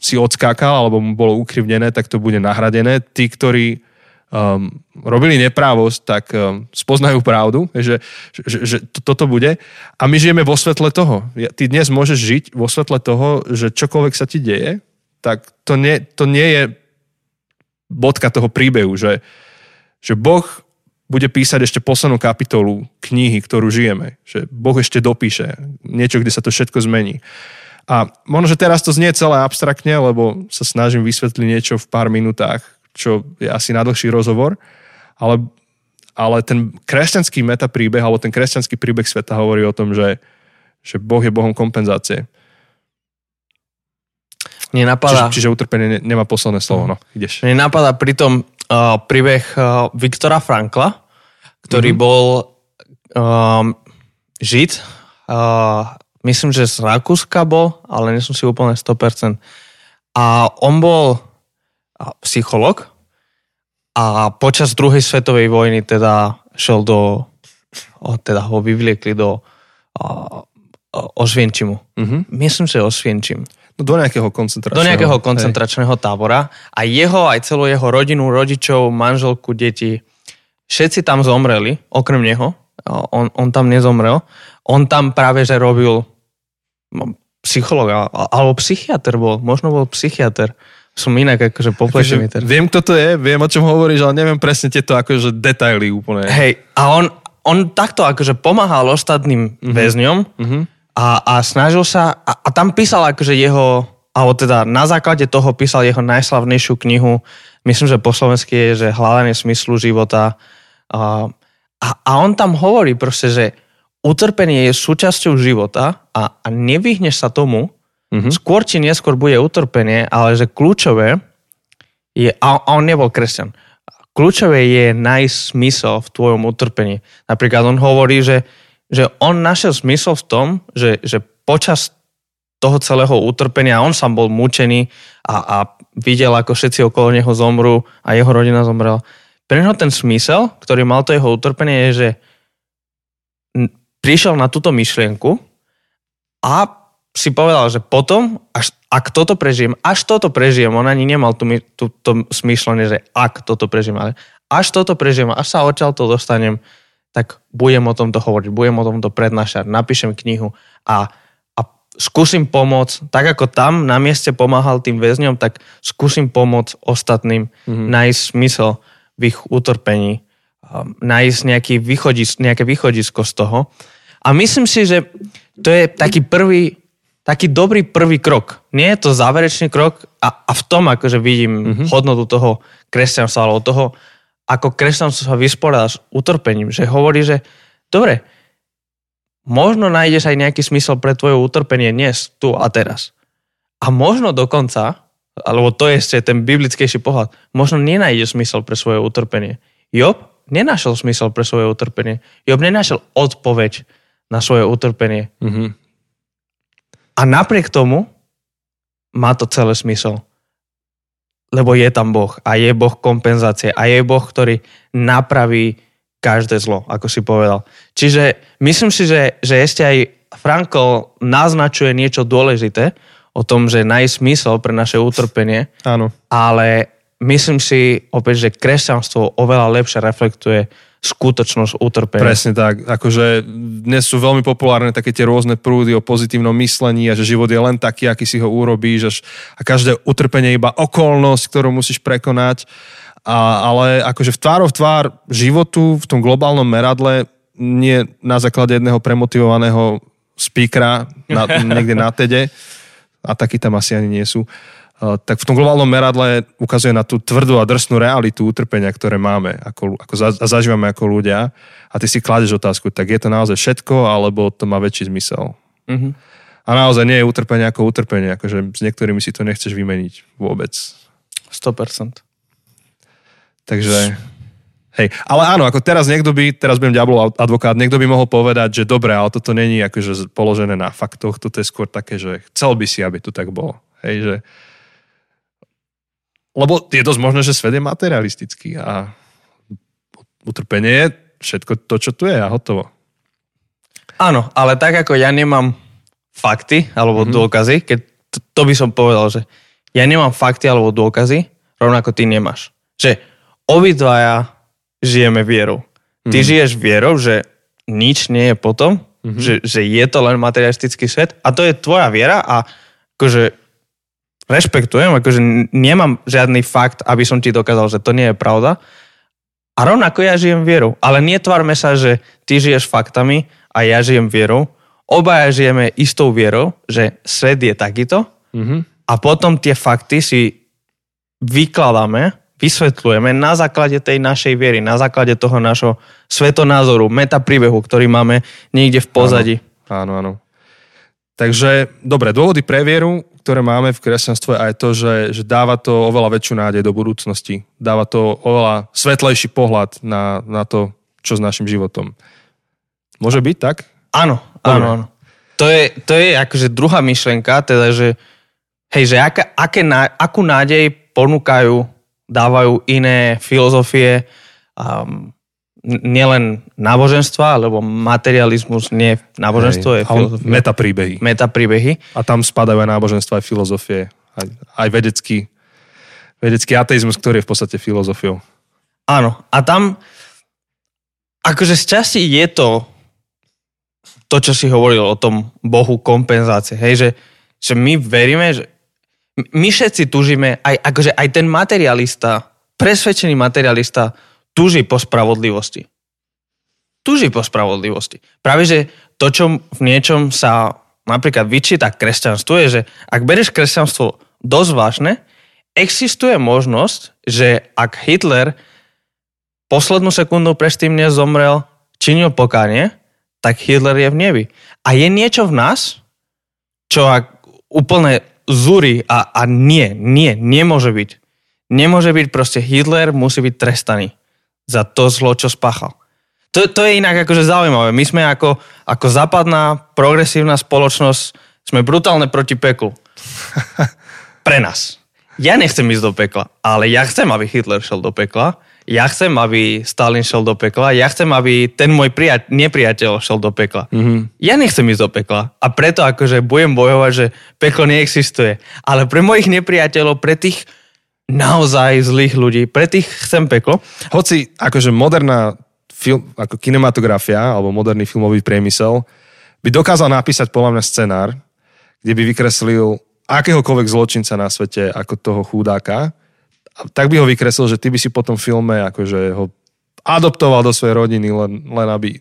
si odskákal alebo mu bolo ukrivnené, tak to bude nahradené. Tí, ktorí um, robili neprávosť, tak um, spoznajú pravdu, že, že, že to, toto bude. A my žijeme vo svetle toho. Ty dnes môžeš žiť vo svetle toho, že čokoľvek sa ti deje, tak to nie, to nie je bodka toho príbehu, že, že Boh bude písať ešte poslednú kapitolu knihy, ktorú žijeme. Že Boh ešte dopíše niečo, kde sa to všetko zmení. A možno, že teraz to znie celé abstraktne, lebo sa snažím vysvetliť niečo v pár minútach, čo je asi na dlhší rozhovor, ale, ale ten kresťanský metapríbeh, alebo ten kresťanský príbeh sveta hovorí o tom, že, že Boh je Bohom kompenzácie. Mne napadá, Čiže, čiže utrpenie ne- nemá posledné slovo. No, ideš. mne napadá pritom uh, príbeh uh, Viktora Frankla, ktorý mm-hmm. bol um, žid, uh, myslím, že z Rakúska bol, ale nie som si úplne 100%. A on bol psycholog a počas druhej svetovej vojny teda šel do, teda ho vyvliekli do Osvienčimu. Mhm. Myslím, že Osvienčim. No do nejakého koncentračného. Do nejakého hej. koncentračného tábora a jeho, aj celú jeho rodinu, rodičov, manželku, deti, všetci tam zomreli, okrem neho. On, on tam nezomrel. On tam práve, že robil no, psycholog, a- alebo psychiatr bol, možno bol psychiatr. Som inak akože poplešený Akože, viem, kto to je, viem, o čom hovoríš, ale neviem presne tieto akože detaily úplne. Hej, a on, on takto akože pomáhal ostatným mm-hmm. väzňom Mhm. a, a snažil sa, a, a tam písal akože jeho, alebo teda na základe toho písal jeho najslavnejšiu knihu, myslím, že po slovensky je, že Hľadanie smyslu života. A, a, a on tam hovorí proste, že utrpenie je súčasťou života a, a nevyhneš sa tomu, Mhm. mm-hmm. skôr či neskôr bude utrpenie, ale že kľúčové je, a, a on nebol kresťan, kľúčové je nájsť smysel v tvojom utrpení. Napríklad on hovorí, že, že on našiel smysel v tom, že, že počas toho celého utrpenia on sám bol mučený a, a videl, ako všetci okolo neho zomrú a jeho rodina zomrela. Pre neho ten smysel, ktorý mal to jeho utrpenie, je, že prišiel na túto myšlienku a si povedal, že potom, až, ak toto prežijem, až toto prežijem, on ani nemal tú, tú, to smýšľanie, že ak toto prežijem, ale až toto prežijem, až sa odtiaľ to dostanem, tak budem o tomto hovoriť, budem o tomto prednášať, napíšem knihu a, a skúsim pomôcť, tak ako tam na mieste pomáhal tým väzňom, tak skúsim pomôcť ostatným mm-hmm. nájsť smysel v ich utrpení, um, nájsť nejaký východis, nejaké východisko z toho. A myslím si, že to je taký prvý, taký dobrý prvý krok. Nie je to záverečný krok a, a v tom akože vidím mm-hmm. hodnotu toho kresťanstva, alebo toho, ako kresťanstvo sa vysporiada s utrpením. Že hovorí, že dobre, možno nájdeš aj nejaký smysel pre tvoje utrpenie dnes, tu a teraz. A možno dokonca, alebo to je ešte ten biblickejší pohľad, možno nenájdeš smysel pre svoje utrpenie. Job nenašiel smysel pre svoje utrpenie. Job nenašiel odpoveď na svoje utrpenie. Mhm. A napriek tomu má to celé smysel. Lebo je tam Boh a je Boh kompenzácie a je Boh, ktorý napraví každé zlo, ako si povedal. Čiže myslím si, že, že ešte aj Frankl naznačuje niečo dôležité o tom, že nájsť smysel pre naše utrpenie, Áno. ale myslím si opäť, že kresťanstvo oveľa lepšie reflektuje skutočnosť utrpenia. Presne tak. Akože dnes sú veľmi populárne také tie rôzne prúdy o pozitívnom myslení a že život je len taký, aký si ho urobíš až, a každé utrpenie je iba okolnosť, ktorú musíš prekonať. A, ale akože v tvárov tvár životu v tom globálnom meradle nie na základe jedného premotivovaného speakera na, niekde na TEDe a takí tam asi ani nie sú. Uh, tak v tom globálnom meradle ukazuje na tú tvrdú a drsnú realitu utrpenia, ktoré máme ako, ako za, a zažívame ako ľudia. A ty si kladeš otázku, tak je to naozaj všetko, alebo to má väčší zmysel? Mhm. A naozaj nie je utrpenie ako utrpenie, akože s niektorými si to nechceš vymeniť vôbec. 100%. Takže, hej, ale áno, ako teraz niekto by, teraz budem diablov advokát, niekto by mohol povedať, že dobre, ale toto není akože položené na faktoch, toto je skôr také, že chcel by si, aby to tak bolo. Hej, že... Lebo je dosť možné, že svet je materialistický a utrpenie je všetko to, čo tu je a hotovo. Áno, ale tak ako ja nemám fakty alebo mm-hmm. dôkazy, keď to, to by som povedal, že ja nemám fakty alebo dôkazy, rovnako ty nemáš. Že obidvaja žijeme vierou. Ty mm-hmm. žiješ vierou, že nič nie je potom, mm-hmm. že, že je to len materialistický svet a to je tvoja viera a akože rešpektujem, akože nemám žiadny fakt, aby som ti dokázal, že to nie je pravda. A rovnako ja žijem vierou. Ale netvárme sa, že ty žiješ faktami a ja žijem vierou. Obaja žijeme istou vierou, že svet je takýto Mm-hmm. a potom tie fakty si vykladáme, vysvetľujeme na základe tej našej viery, na základe toho našho svetonázoru, metapríbehu, ktorý máme niekde v pozadí. Áno, áno. Takže, dobre, dôvody pre vieru, ktoré máme v kresťanstve aj to, že, že dáva to oveľa väčšiu nádej do budúcnosti. Dáva to oveľa svetlejší pohľad na, na to, čo s našim životom. Môže byť tak? Áno, áno, áno. To je, to je akože druhá myšlenka, teda, že hej, že aká, aké, ná- akú nádej ponúkajú, dávajú iné filozofie, um, nielen náboženstva, alebo materializmus nie je náboženstvo, je filozofia. metapríbehy. Metapríbehy. A tam spadajú aj náboženstva, aj filozofie, aj, aj vedecký, vedecký ateizmus, ktorý je v podstate filozofiou. Áno. A tam akože z časti je to to, čo si hovoril o tom bohu kompenzácie. Hej, že, že my veríme, že my všetci tužíme, aj, akože aj ten materialista, presvedčený materialista, tuží po spravodlivosti. Tuží po spravodlivosti. Práve, že to, čo v niečom sa napríklad vyčíta kresťanstvu, je, že ak bereš kresťanstvo dosť vážne, existuje možnosť, že ak Hitler poslednú sekundu predtým než zomrel, činil pokánie, tak Hitler je v nebi. A je niečo v nás, čo ak úplne zúri a, a nie, nie, nemôže byť. Nemôže byť proste Hitler, musí byť trestaný za to zlo, čo spáchal. To, to je inak akože zaujímavé. My sme ako, ako západná progresívna spoločnosť, sme brutálne proti peklu. Pre nás. Ja nechcem ísť do pekla, ale ja chcem, aby Hitler šiel do pekla. Ja chcem, aby Stalin šiel do pekla. Ja chcem, aby ten môj prijat- nepriateľ šiel do pekla. Mm-hmm. Ja nechcem ísť do pekla. A preto akože budem bojovať, že peklo neexistuje. Ale pre mojich nepriateľov, pre tých naozaj zlých ľudí, pre tých chcem peklo. Hoci akože moderná film, ako kinematografia alebo moderný filmový priemysel by dokázal napísať podľa mňa scenár, kde by vykreslil akéhokoľvek zločinca na svete ako toho chudáka, a tak by ho vykreslil, že ty by si po tom filme akože ho adoptoval do svojej rodiny, len, len aby...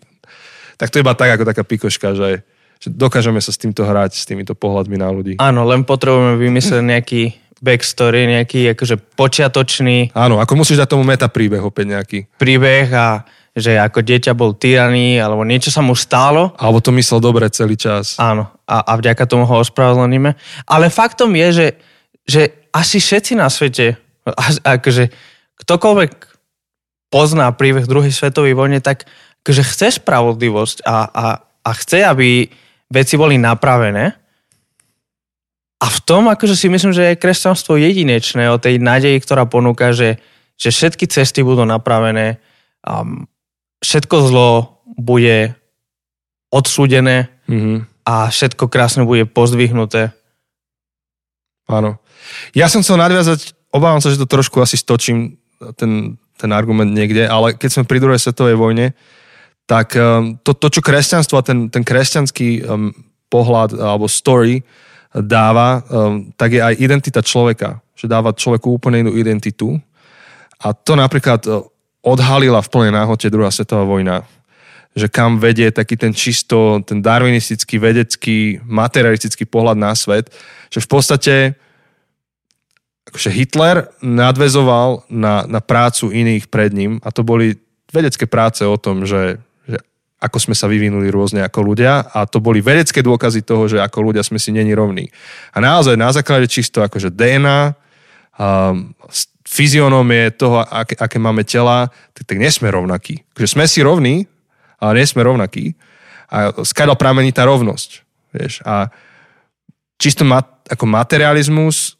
Tak to je iba tak, ako taká pikoška, že, že dokážeme sa s týmto hrať, s týmito pohľadmi na ľudí. Áno, len potrebujeme vymyslieť nejaký backstory, nejaký akože počiatočný Áno, ako musíš dať tomu metapríbeh opäť nejaký. príbeh a že ako dieťa bol tyraný, alebo niečo sa mu stalo. Alebo to myslel dobre celý čas. Áno, a, a vďaka tomu ho ospravedlníme. Ale faktom je, že, že asi všetci na svete, akože ktokoľvek pozná príbeh druhej svetovej vojne, tak akože chce spravodlivosť a, a, a chce, aby veci boli napravené. A v tom akože si myslím, že je kresťanstvo jedinečné o tej nádeji, ktorá ponúka, že, že všetky cesty budú napravené, um, všetko zlo bude odsúdené Mhm. a všetko krásne bude pozdvihnuté. Áno. Ja som chcel nadviazať, obávam sa, že to trošku asi stočím, ten, ten argument niekde, ale keď sme pri druhej svetovej vojne, tak um, to, to čo kresťanstvo a ten, ten kresťanský um, pohľad alebo story dáva, um, tak je aj identita človeka. Že dáva človeku úplne inú identitu. A to napríklad uh, odhalila v plnej náhote druhá svetová vojna. Že kam vedie taký ten čisto, ten darwinistický, vedecký, materialistický pohľad na svet. Že v podstate akože Hitler nadvezoval na, na prácu iných pred ním a to boli vedecké práce o tom, že ako sme sa vyvinuli rôzne ako ľudia a to boli vedecké dôkazy toho, že ako ľudia sme si není rovní. A naozaj na základe čisto akože DNA, um, fyzionomie toho, aké, aké máme tela, tak, tak nie sme rovnakí. Akože sme si rovní, ale nie sme rovnakí. A skáďal pramení tá rovnosť. Vieš? A čisto mat, ako materializmus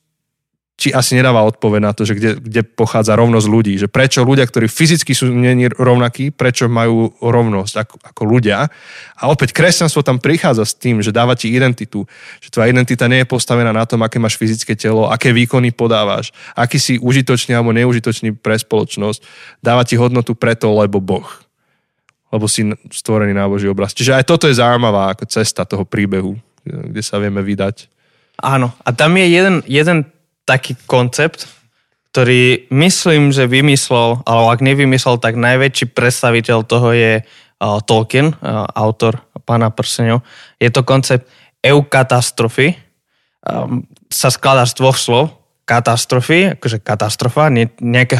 či asi nedáva odpoveď na to, že kde, kde pochádza rovnosť ľudí. Že prečo ľudia, ktorí fyzicky sú nie rovnakí, prečo majú rovnosť ako, ako ľudia. A opäť kresťanstvo tam prichádza s tým, že dáva ti identitu. Že tvoja identita nie je postavená na tom, aké máš fyzické telo, aké výkony podávaš, aký si užitočný alebo neužitočný pre spoločnosť. Dáva ti hodnotu preto, lebo Boh. Lebo si stvorený na Boží obraz. Čiže aj toto je zaujímavá ako cesta toho príbehu, kde sa vieme vydať. Áno, a tam je jeden, jeden taký koncept, ktorý myslím, že vymyslel, alebo ak nevymyslel, tak najväčší predstaviteľ toho je uh, Tolkien, uh, autor Pána prseňov. Je to koncept eukatastrofy. Um, sa skladá z dvoch slov. Katastrofy, akože katastrofa, nie, nejaký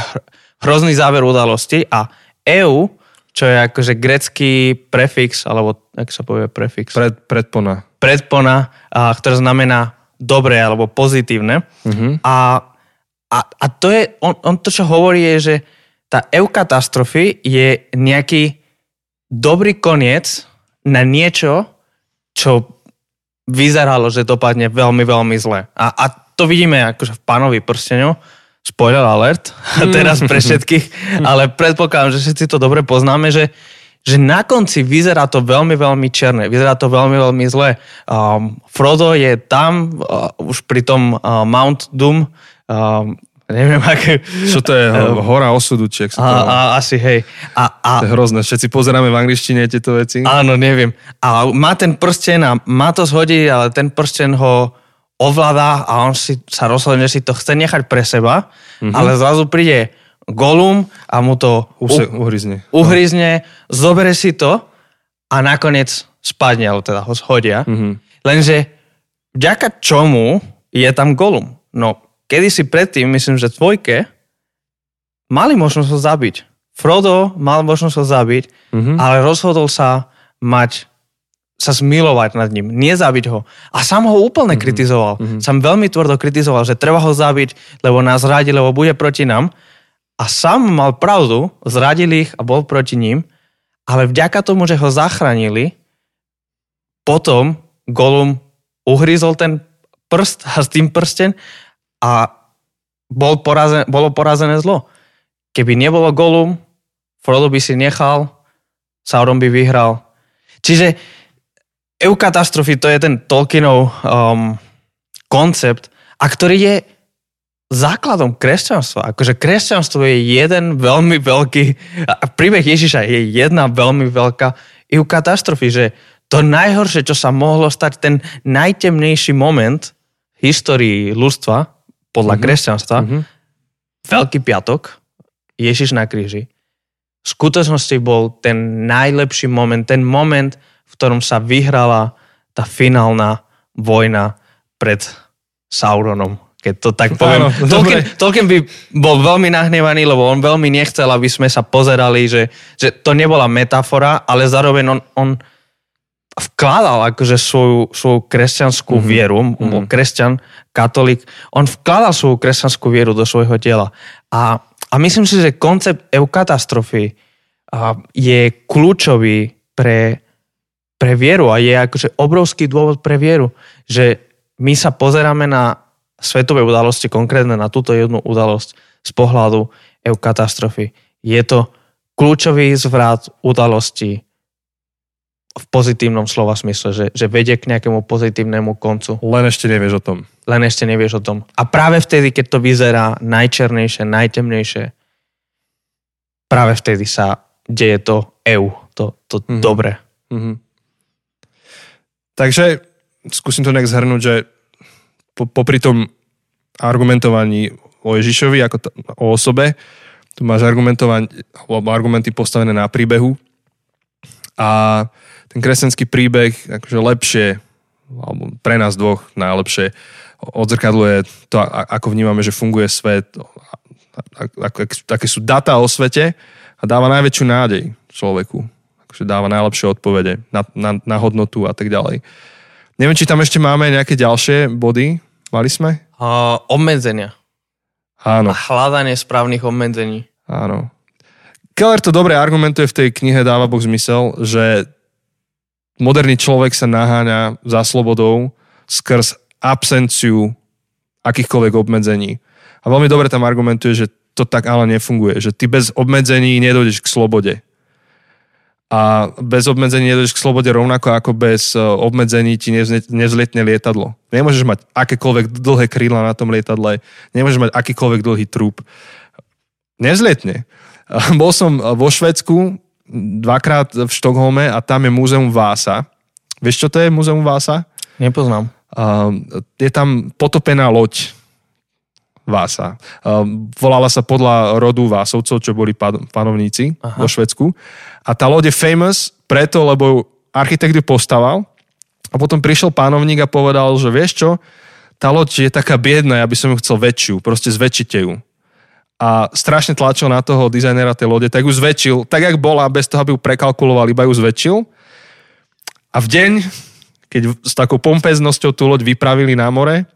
hrozný záver udalosti a eu, čo je akože grecký prefix, alebo ako sa povie prefix? Pred, predpona. predpona, a, ktorá znamená dobré alebo pozitívne. Mhm. A, a, a to je, on, on to, čo hovorí, je, že tá eukatastrofy je nejaký dobrý koniec na niečo, čo vyzeralo, že dopadne veľmi, veľmi zle. A, a to vidíme akože v pánovi prsteňov. spoiler alert, teraz pre všetkých, ale predpokladám, že všetci to dobre poznáme, že, že na konci vyzerá to veľmi, veľmi černé, vyzerá to veľmi, veľmi zle. Um, Frodo je tam, uh, už pri tom uh, Mount Doom, um, neviem, aké... Čo to je? Hora osudu, či sa a, a, asi, hej. A, a, to je hrozné. Všetci pozeráme v angličtine tieto veci. Áno, neviem. A má ten prsten a má to zhodiť, ale ten prsten ho ovláda a on si sa rozhodne, že si to chce nechať pre seba, mm-hmm. ale zrazu príde Golum a mu to Use, uhryzne. uhryzne, zobere si to a nakoniec spadne, alebo teda ho shodia. Mm-hmm. Lenže vďaka čomu je tam Golum? No, kedysi predtým, myslím, že tvojke, mali možnosť ho zabiť. Frodo mal možnosť ho zabiť, mm-hmm. ale rozhodol sa mať sa zmilovať nad ním, nezabiť ho. A sám ho úplne mm-hmm. kritizoval. Mm-hmm. Sam veľmi tvrdo kritizoval, že treba ho zabiť, lebo nás zradí, lebo bude proti nám. A sám mal pravdu, zradili ich a bol proti ním, ale vďaka tomu, že ho zachránili, potom Golum uhryzol ten prst a s tým prsten a bol porazen, bolo porazené zlo. Keby nebolo Golum, Frodo by si nechal, Sauron by vyhral. Čiže eukatastrofy to je ten Tolkienov um, koncept, a ktorý je základom kresťanstva. Akože kresťanstvo je jeden veľmi veľký, príbeh Ježiša je jedna veľmi veľká eukatastrofy, že to najhoršie, čo sa mohlo stať, ten najtemnejší moment v histórii ľudstva, podľa mm-hmm. kresťanstva, mm-hmm. Veľký piatok, Ježiš na kríži, v skutočnosti bol ten najlepší moment, ten moment, v ktorom sa vyhrala tá finálna vojna pred Sauronom, keď to tak poviem. Áno, Tolkien, Tolkien by bol veľmi nahnevaný, lebo on veľmi nechcel, aby sme sa pozerali, že, že to nebola metafora, ale zároveň on, on vkladal akože svoju, svoju kresťanskú mm-hmm. vieru, mm-hmm. kresťan, katolík, on vkladal svoju kresťanskú vieru do svojho tela. A, a myslím si, že koncept eukatastrofy je kľúčový pre, pre vieru a je akože obrovský dôvod pre vieru, že my sa pozeráme na svetové udalosti, konkrétne na túto jednu udalosť z pohľadu eukatastrofy. Je to kľúčový zvrat udalosti v pozitívnom slova smysle, že, že vedie k nejakému pozitívnemu koncu. Len ešte nevieš o tom. Len ešte nevieš o tom. A práve vtedy, keď to vyzerá najčernejšie, najtemnejšie, práve vtedy sa deje to EU, to, to mm-hmm. dobre. Mm-hmm. Takže skúsim to nejak zhrnúť, že po, popri tom argumentovaní o Ježišovi ako t- o osobe, tu máš argumenty postavené na príbehu a ten kresťanský príbeh akože lepšie, alebo pre nás dvoch najlepšie, odzrkadluje to, ako vnímame, že funguje svet, aké sú data o svete a dáva najväčšiu nádej človeku. Akože dáva najlepšie odpovede na, na, na hodnotu a tak ďalej. Neviem, či tam ešte máme nejaké ďalšie body. Mali sme? Uh, obmedzenia. Áno. A hľadanie správnych obmedzení. Áno. Keller to dobre argumentuje v tej knihe Dáva Boh zmysel, že moderný človek sa naháňa za slobodou skrz absenciu akýchkoľvek obmedzení. A veľmi dobre tam argumentuje, že to tak ale nefunguje. Že ty bez obmedzení nedojdeš k slobode. A bez obmedzení nedojdeš k slobode rovnako ako bez e, obmedzení ti nevzletne lietadlo. Nemôžeš mať akékoľvek dlhé krídla na tom lietadle, nemôžeš mať akýkoľvek dlhý trúb. Nezlietne. Bol som vo Švedsku dvakrát v Štokholme a tam je múzeum Vása. Vieš, čo to je múzeum Vása? Nepoznám. Uh, je tam potopená loď Vása. Uh, volala sa podľa rodu Vásovcov, čo boli panovníci Aha. vo Švedsku. A tá loď je famous preto, lebo architekt ju postaval a potom prišiel pánovník a povedal, že vieš čo, tá loď je taká biedna, ja by som ju chcel väčšiu, proste zväčšite ju a strašne tlačil na toho dizajnera tej lode, tak ju zväčšil, tak jak bola, bez toho, aby ju prekalkuloval, iba ju zväčšil. A v deň, keď s takou pompeznosťou tú loď vypravili na more,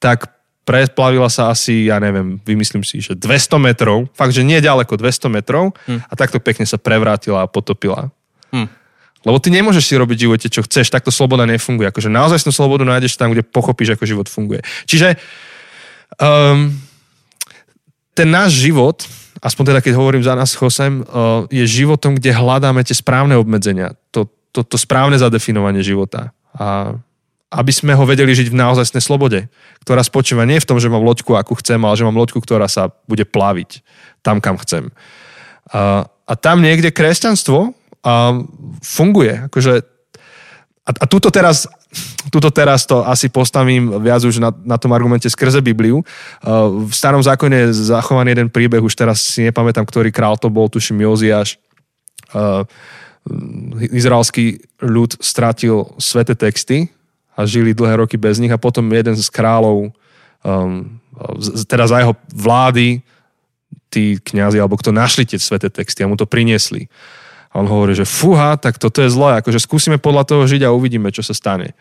tak preplavila sa asi, ja neviem, vymyslím si, že 200 metrov, fakt, že nie ďaleko, 200 metrov hm. a takto pekne sa prevrátila a potopila. Hm. Lebo ty nemôžeš si robiť v živote, čo chceš, takto sloboda nefunguje. Akože naozaj slobodu nájdeš tam, kde pochopíš, ako život funguje. Čiže um, ten náš život, aspoň teda keď hovorím za nás Chosem, je životom, kde hľadáme tie správne obmedzenia, to, to, to správne zadefinovanie života. A aby sme ho vedeli žiť v naozajstnej slobode, ktorá spočíva nie v tom, že mám loďku, akú chcem, ale že mám loďku, ktorá sa bude plaviť tam, kam chcem. A, a tam niekde kresťanstvo a funguje. Akože, a, a túto teraz tuto teraz to asi postavím viac už na, na tom argumente skrze Bibliu. V starom zákone je zachovaný jeden príbeh, už teraz si nepamätám, ktorý král to bol, tuším Joziáš. Izraelský ľud stratil sveté texty a žili dlhé roky bez nich a potom jeden z kráľov, um, teda za jeho vlády, tí kňazi alebo kto našli tie sveté texty a mu to priniesli. A on hovorí, že fúha, tak toto je zlé, akože skúsime podľa toho žiť a uvidíme, čo sa stane.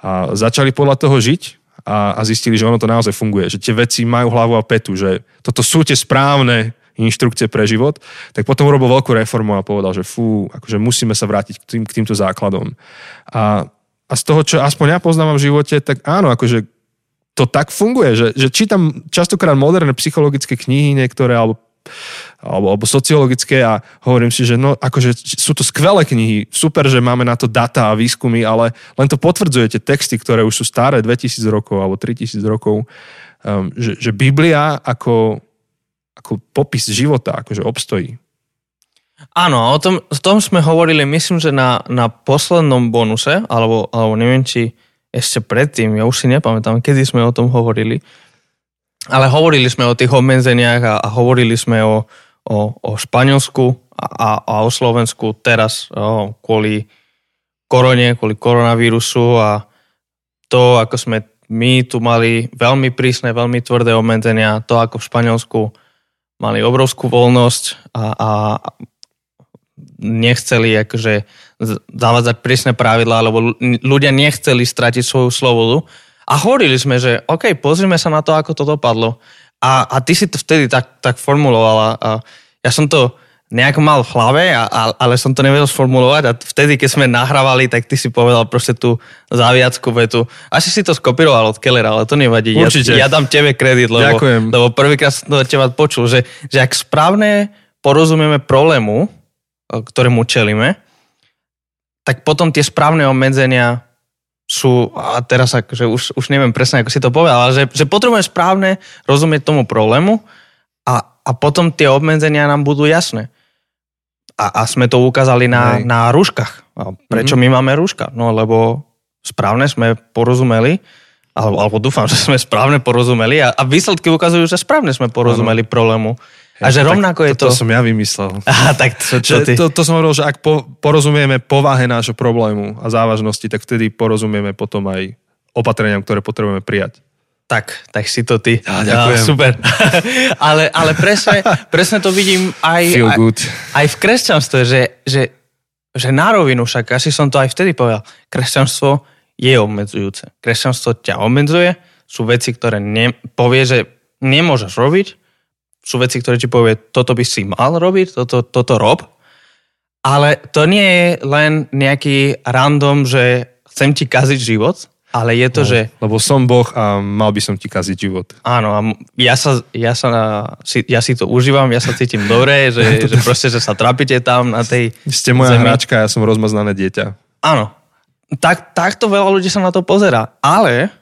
A začali podľa toho žiť a, a zistili, že ono to naozaj funguje, že tie veci majú hlavu a petu, že toto sú tie správne inštrukcie pre život, tak potom urobil veľkú reformu a povedal, že fú, akože musíme sa vrátiť k, tým, k týmto základom. A a z toho, čo aspoň ja poznávam v živote, tak áno, akože to tak funguje, že, že čítam častokrát moderné psychologické knihy niektoré, alebo alebo, alebo sociologické a hovorím si, že no, akože sú to skvelé knihy, super, že máme na to data a výskumy, ale len to potvrdzuje tie texty, ktoré už sú staré 2000 rokov alebo 3000 rokov, um, že, že Biblia ako, ako popis života akože obstojí. Áno, o tom, o tom sme hovorili, myslím, že na, na poslednom bonuse, alebo, alebo neviem, či ešte predtým, ja už si nepamätám, kedy sme o tom hovorili, ale hovorili sme o tých obmedzeniach a, a hovorili sme o, o, o Španielsku a, a o Slovensku teraz o, kvôli korone, kvôli koronavírusu a to, ako sme my tu mali veľmi prísne, veľmi tvrdé obmedzenia, to ako v Španielsku mali obrovskú voľnosť a, a nechceli akože zavádzať prísne pravidlá, alebo ľudia nechceli stratiť svoju slobodu. A hovorili sme, že OK, pozrime sa na to, ako to dopadlo. A, a ty si to vtedy tak, tak formulovala. A ja som to nejak mal v hlave, a, a, ale som to nevedel sformulovať a vtedy, keď sme nahrávali, tak ty si povedal proste tú záviacku vetu. Asi si to skopíroval od Kellera, ale to nevadí. Určite. Ja, ja dám tebe kredit, lebo, Ďakujem. lebo prvýkrát som to od teba počul, že, že ak správne porozumieme problému, ktorému čelíme, tak potom tie správne obmedzenia sú, a teraz akože už, už neviem presne, ako si to povedal, ale že, že potrebujeme správne rozumieť tomu problému a, a potom tie obmedzenia nám budú jasné. A, a sme to ukázali na, na rúškach. A prečo mm-hmm. my máme rúška? No lebo správne sme porozumeli, alebo, alebo dúfam, že sme správne porozumeli a, a výsledky ukazujú, že správne sme porozumeli ano. problému. A že rovnako je to... To som ja vymyslel. Aha, tak to, čo ty? To, to som hovoril, že ak po, porozumieme povahe nášho problému a závažnosti, tak vtedy porozumieme potom aj opatreniam, ktoré potrebujeme prijať. Tak, tak si to ty. Ja, ďakujem. Ja, super. ale, ale presne, presne to vidím aj, Feel good. aj, aj v kresťanstve, že, že, že na rovinu však, asi som to aj vtedy povedal, kresťanstvo je obmedzujúce. Kresťanstvo ťa obmedzuje, sú veci, ktoré ne, povie, že nemôžeš robiť, sú veci, ktoré ti povie, toto by si mal robiť, toto, toto rob, ale to nie je len nejaký random, že chcem ti kaziť život, ale je to, no, že... Lebo som Boh a mal by som ti kaziť život. Áno, a ja, sa, ja, sa na, si, ja si to užívam, ja sa cítim dobre, že, že proste, že sa trapíte tam na tej Ste moja zemi. hračka, ja som rozmaznané dieťa. Áno, tak, takto veľa ľudí sa na to pozera. Ale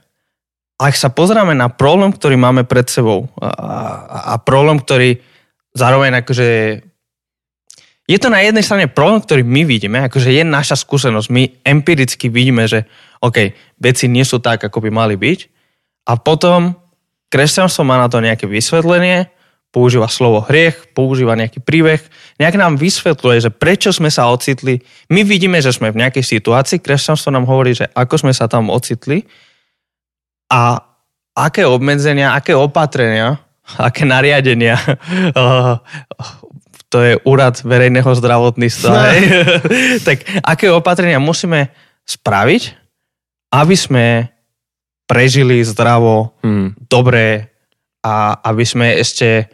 ak sa pozrieme na problém, ktorý máme pred sebou a, a, a problém, ktorý zároveň akože je to na jednej strane problém, ktorý my vidíme, akože je naša skúsenosť, my empiricky vidíme, že OK, veci nie sú tak, ako by mali byť a potom kresťanstvo má na to nejaké vysvetlenie, používa slovo hriech, používa nejaký príbeh, nejak nám vysvetľuje, že prečo sme sa ocitli. My vidíme, že sme v nejakej situácii, kresťanstvo nám hovorí, že ako sme sa tam ocitli a aké obmedzenia, aké opatrenia, aké nariadenia, to je úrad verejného zdravotníctva, no. hej? tak aké opatrenia musíme spraviť, aby sme prežili zdravo, hmm. dobre a aby sme ešte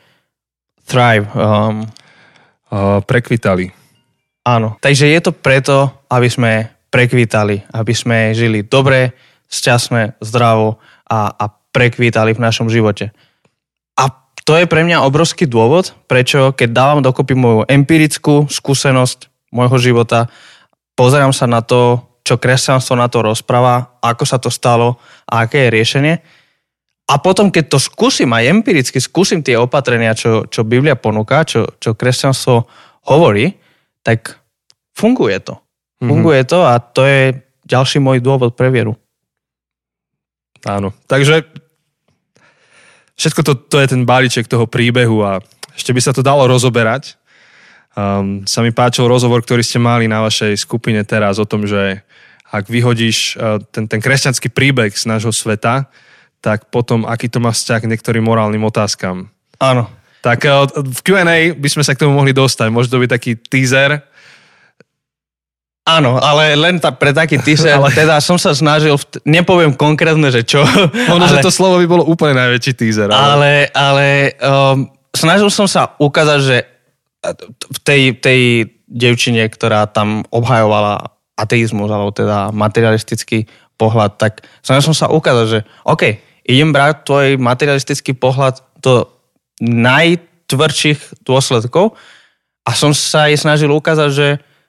thrive. Um, uh, prekvitali. Áno, takže je to preto, aby sme prekvitali, aby sme žili dobre, šťastné, zdravo a, a prekvítali v našom živote. A to je pre mňa obrovský dôvod, prečo keď dávam dokopy moju empirickú skúsenosť môjho života, pozerám sa na to, čo kresťanstvo na to rozpráva, ako sa to stalo a aké je riešenie. A potom, keď to skúsim aj empiricky, skúsim tie opatrenia, čo, čo Biblia ponúka, čo, čo kresťanstvo hovorí, tak funguje to. Mhm. Funguje mm-hmm. to a to je ďalší môj dôvod pre vieru. Áno. Takže všetko to, to je ten balíček toho príbehu a ešte by sa to dalo rozoberať. Um, sa mi páčil rozhovor, ktorý ste mali na vašej skupine teraz o tom, že ak vyhodíš uh, ten, ten kresťanský príbeh z nášho sveta, tak potom aký to má vzťah k niektorým morálnym otázkam. Áno. Tak uh, v Q&A by sme sa k tomu mohli dostať. Môže to byť taký teaser, Áno, ale len ta, pre taký teaser, ale... teda som sa snažil, nepoviem konkrétne, že čo. Ono, ale, že to slovo by bolo úplne najväčší teaser. Ale, ale, ale um, snažil som sa ukázať, že v tej, tej devčine, ktorá tam obhajovala ateizmus, alebo teda materialistický pohľad, tak snažil som sa ukázať, že OK, idem brať tvoj materialistický pohľad do najtvrdších dôsledkov a som sa jej snažil ukázať, že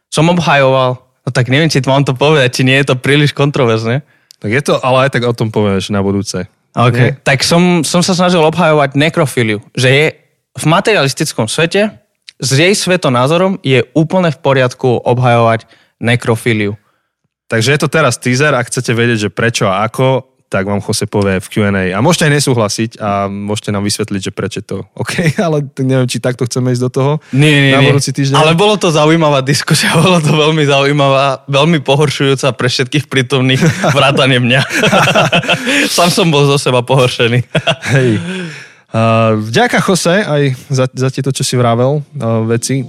som obhajoval No tak neviem, či mám to povedať, či nie je to príliš kontroverzne. Tak je to, ale aj tak o tom povieš na budúce. OK. Nie? Tak som, som sa snažil obhajovať nekrofíliu, že je v materialistickom svete s jej svetonázorom je úplne v poriadku obhajovať nekrofíliu. Takže je to teraz teaser, ak chcete vedieť, že prečo a ako, tak vám Jose povie v Q&A. A môžete aj nesúhlasiť a môžete nám vysvetliť, že prečo to OK, ale neviem, či takto chceme ísť do toho. Nie, nie, na nie. týždeň. Ale bolo to zaujímavá diskusia, bolo to veľmi zaujímavá, veľmi pohoršujúca pre všetkých prítomných, vrátane mňa. Sam som bol zo seba pohoršený. Hej. Uh, vďaka Jose aj za, za tieto, čo si vravel, uh, veci.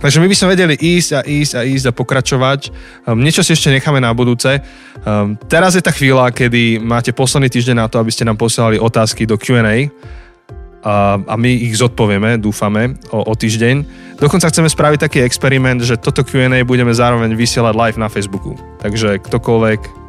Takže my by sme vedeli ísť a ísť a ísť a pokračovať. Um, niečo si ešte necháme na budúce. Um, teraz je tá chvíľa, kedy máte posledný týždeň na to, aby ste nám posielali otázky do Q&A a, my ich zodpovieme, dúfame, o, o týždeň. Dokonca chceme spraviť taký experiment, že toto Q&A budeme zároveň vysielať live na Facebooku. Takže ktokoľvek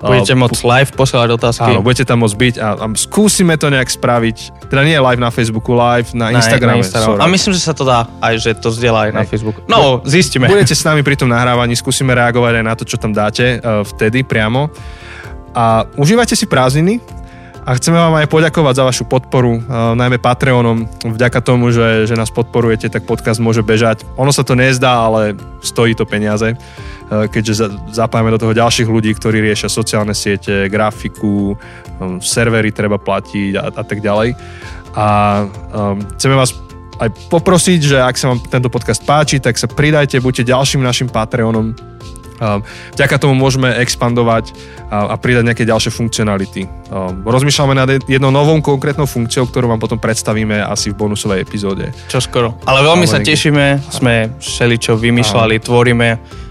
Budete môcť live posielať otázky. Áno, budete tam môcť byť a, a skúsime to nejak spraviť. Teda nie live na Facebooku, live na, na Instagrame. Na Instagram. A myslím, že sa to dá aj, že to zdieľa aj na Facebooku. No, zistíme. Budete s nami pri tom nahrávaní, skúsime reagovať aj na to, čo tam dáte uh, vtedy priamo. A užívajte si prázdniny, a chceme vám aj poďakovať za vašu podporu, uh, najmä Patreonom. Vďaka tomu, že, že nás podporujete, tak podcast môže bežať. Ono sa to nezdá, ale stojí to peniaze, uh, keďže zapájame do toho ďalších ľudí, ktorí riešia sociálne siete, grafiku, um, servery treba platiť a, a tak ďalej. A um, chceme vás aj poprosiť, že ak sa vám tento podcast páči, tak sa pridajte, buďte ďalším našim Patreonom Vďaka tomu môžeme expandovať a pridať nejaké ďalšie funkcionality. Rozmýšľame nad jednou novou konkrétnou funkciou, ktorú vám potom predstavíme asi v bonusovej epizóde. Čo skoro. Ale veľmi Ale sa niekde... tešíme, sme všeličo vymýšľali, Áno. tvoríme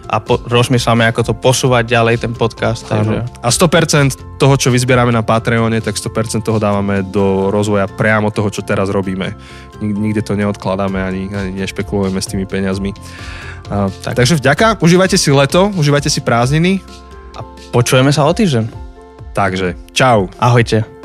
a po, rozmýšľame, ako to posúvať ďalej, ten podcast. Takže... A 100% toho, čo vyzbierame na Patreone, tak 100% toho dávame do rozvoja priamo toho, čo teraz robíme. Nikde to neodkladáme ani, ani nešpekulujeme s tými peniazmi. A, tak. Takže vďaka, užívajte si leto, užívajte si prázdniny. A počujeme sa o týždeň. Takže, čau. Ahojte.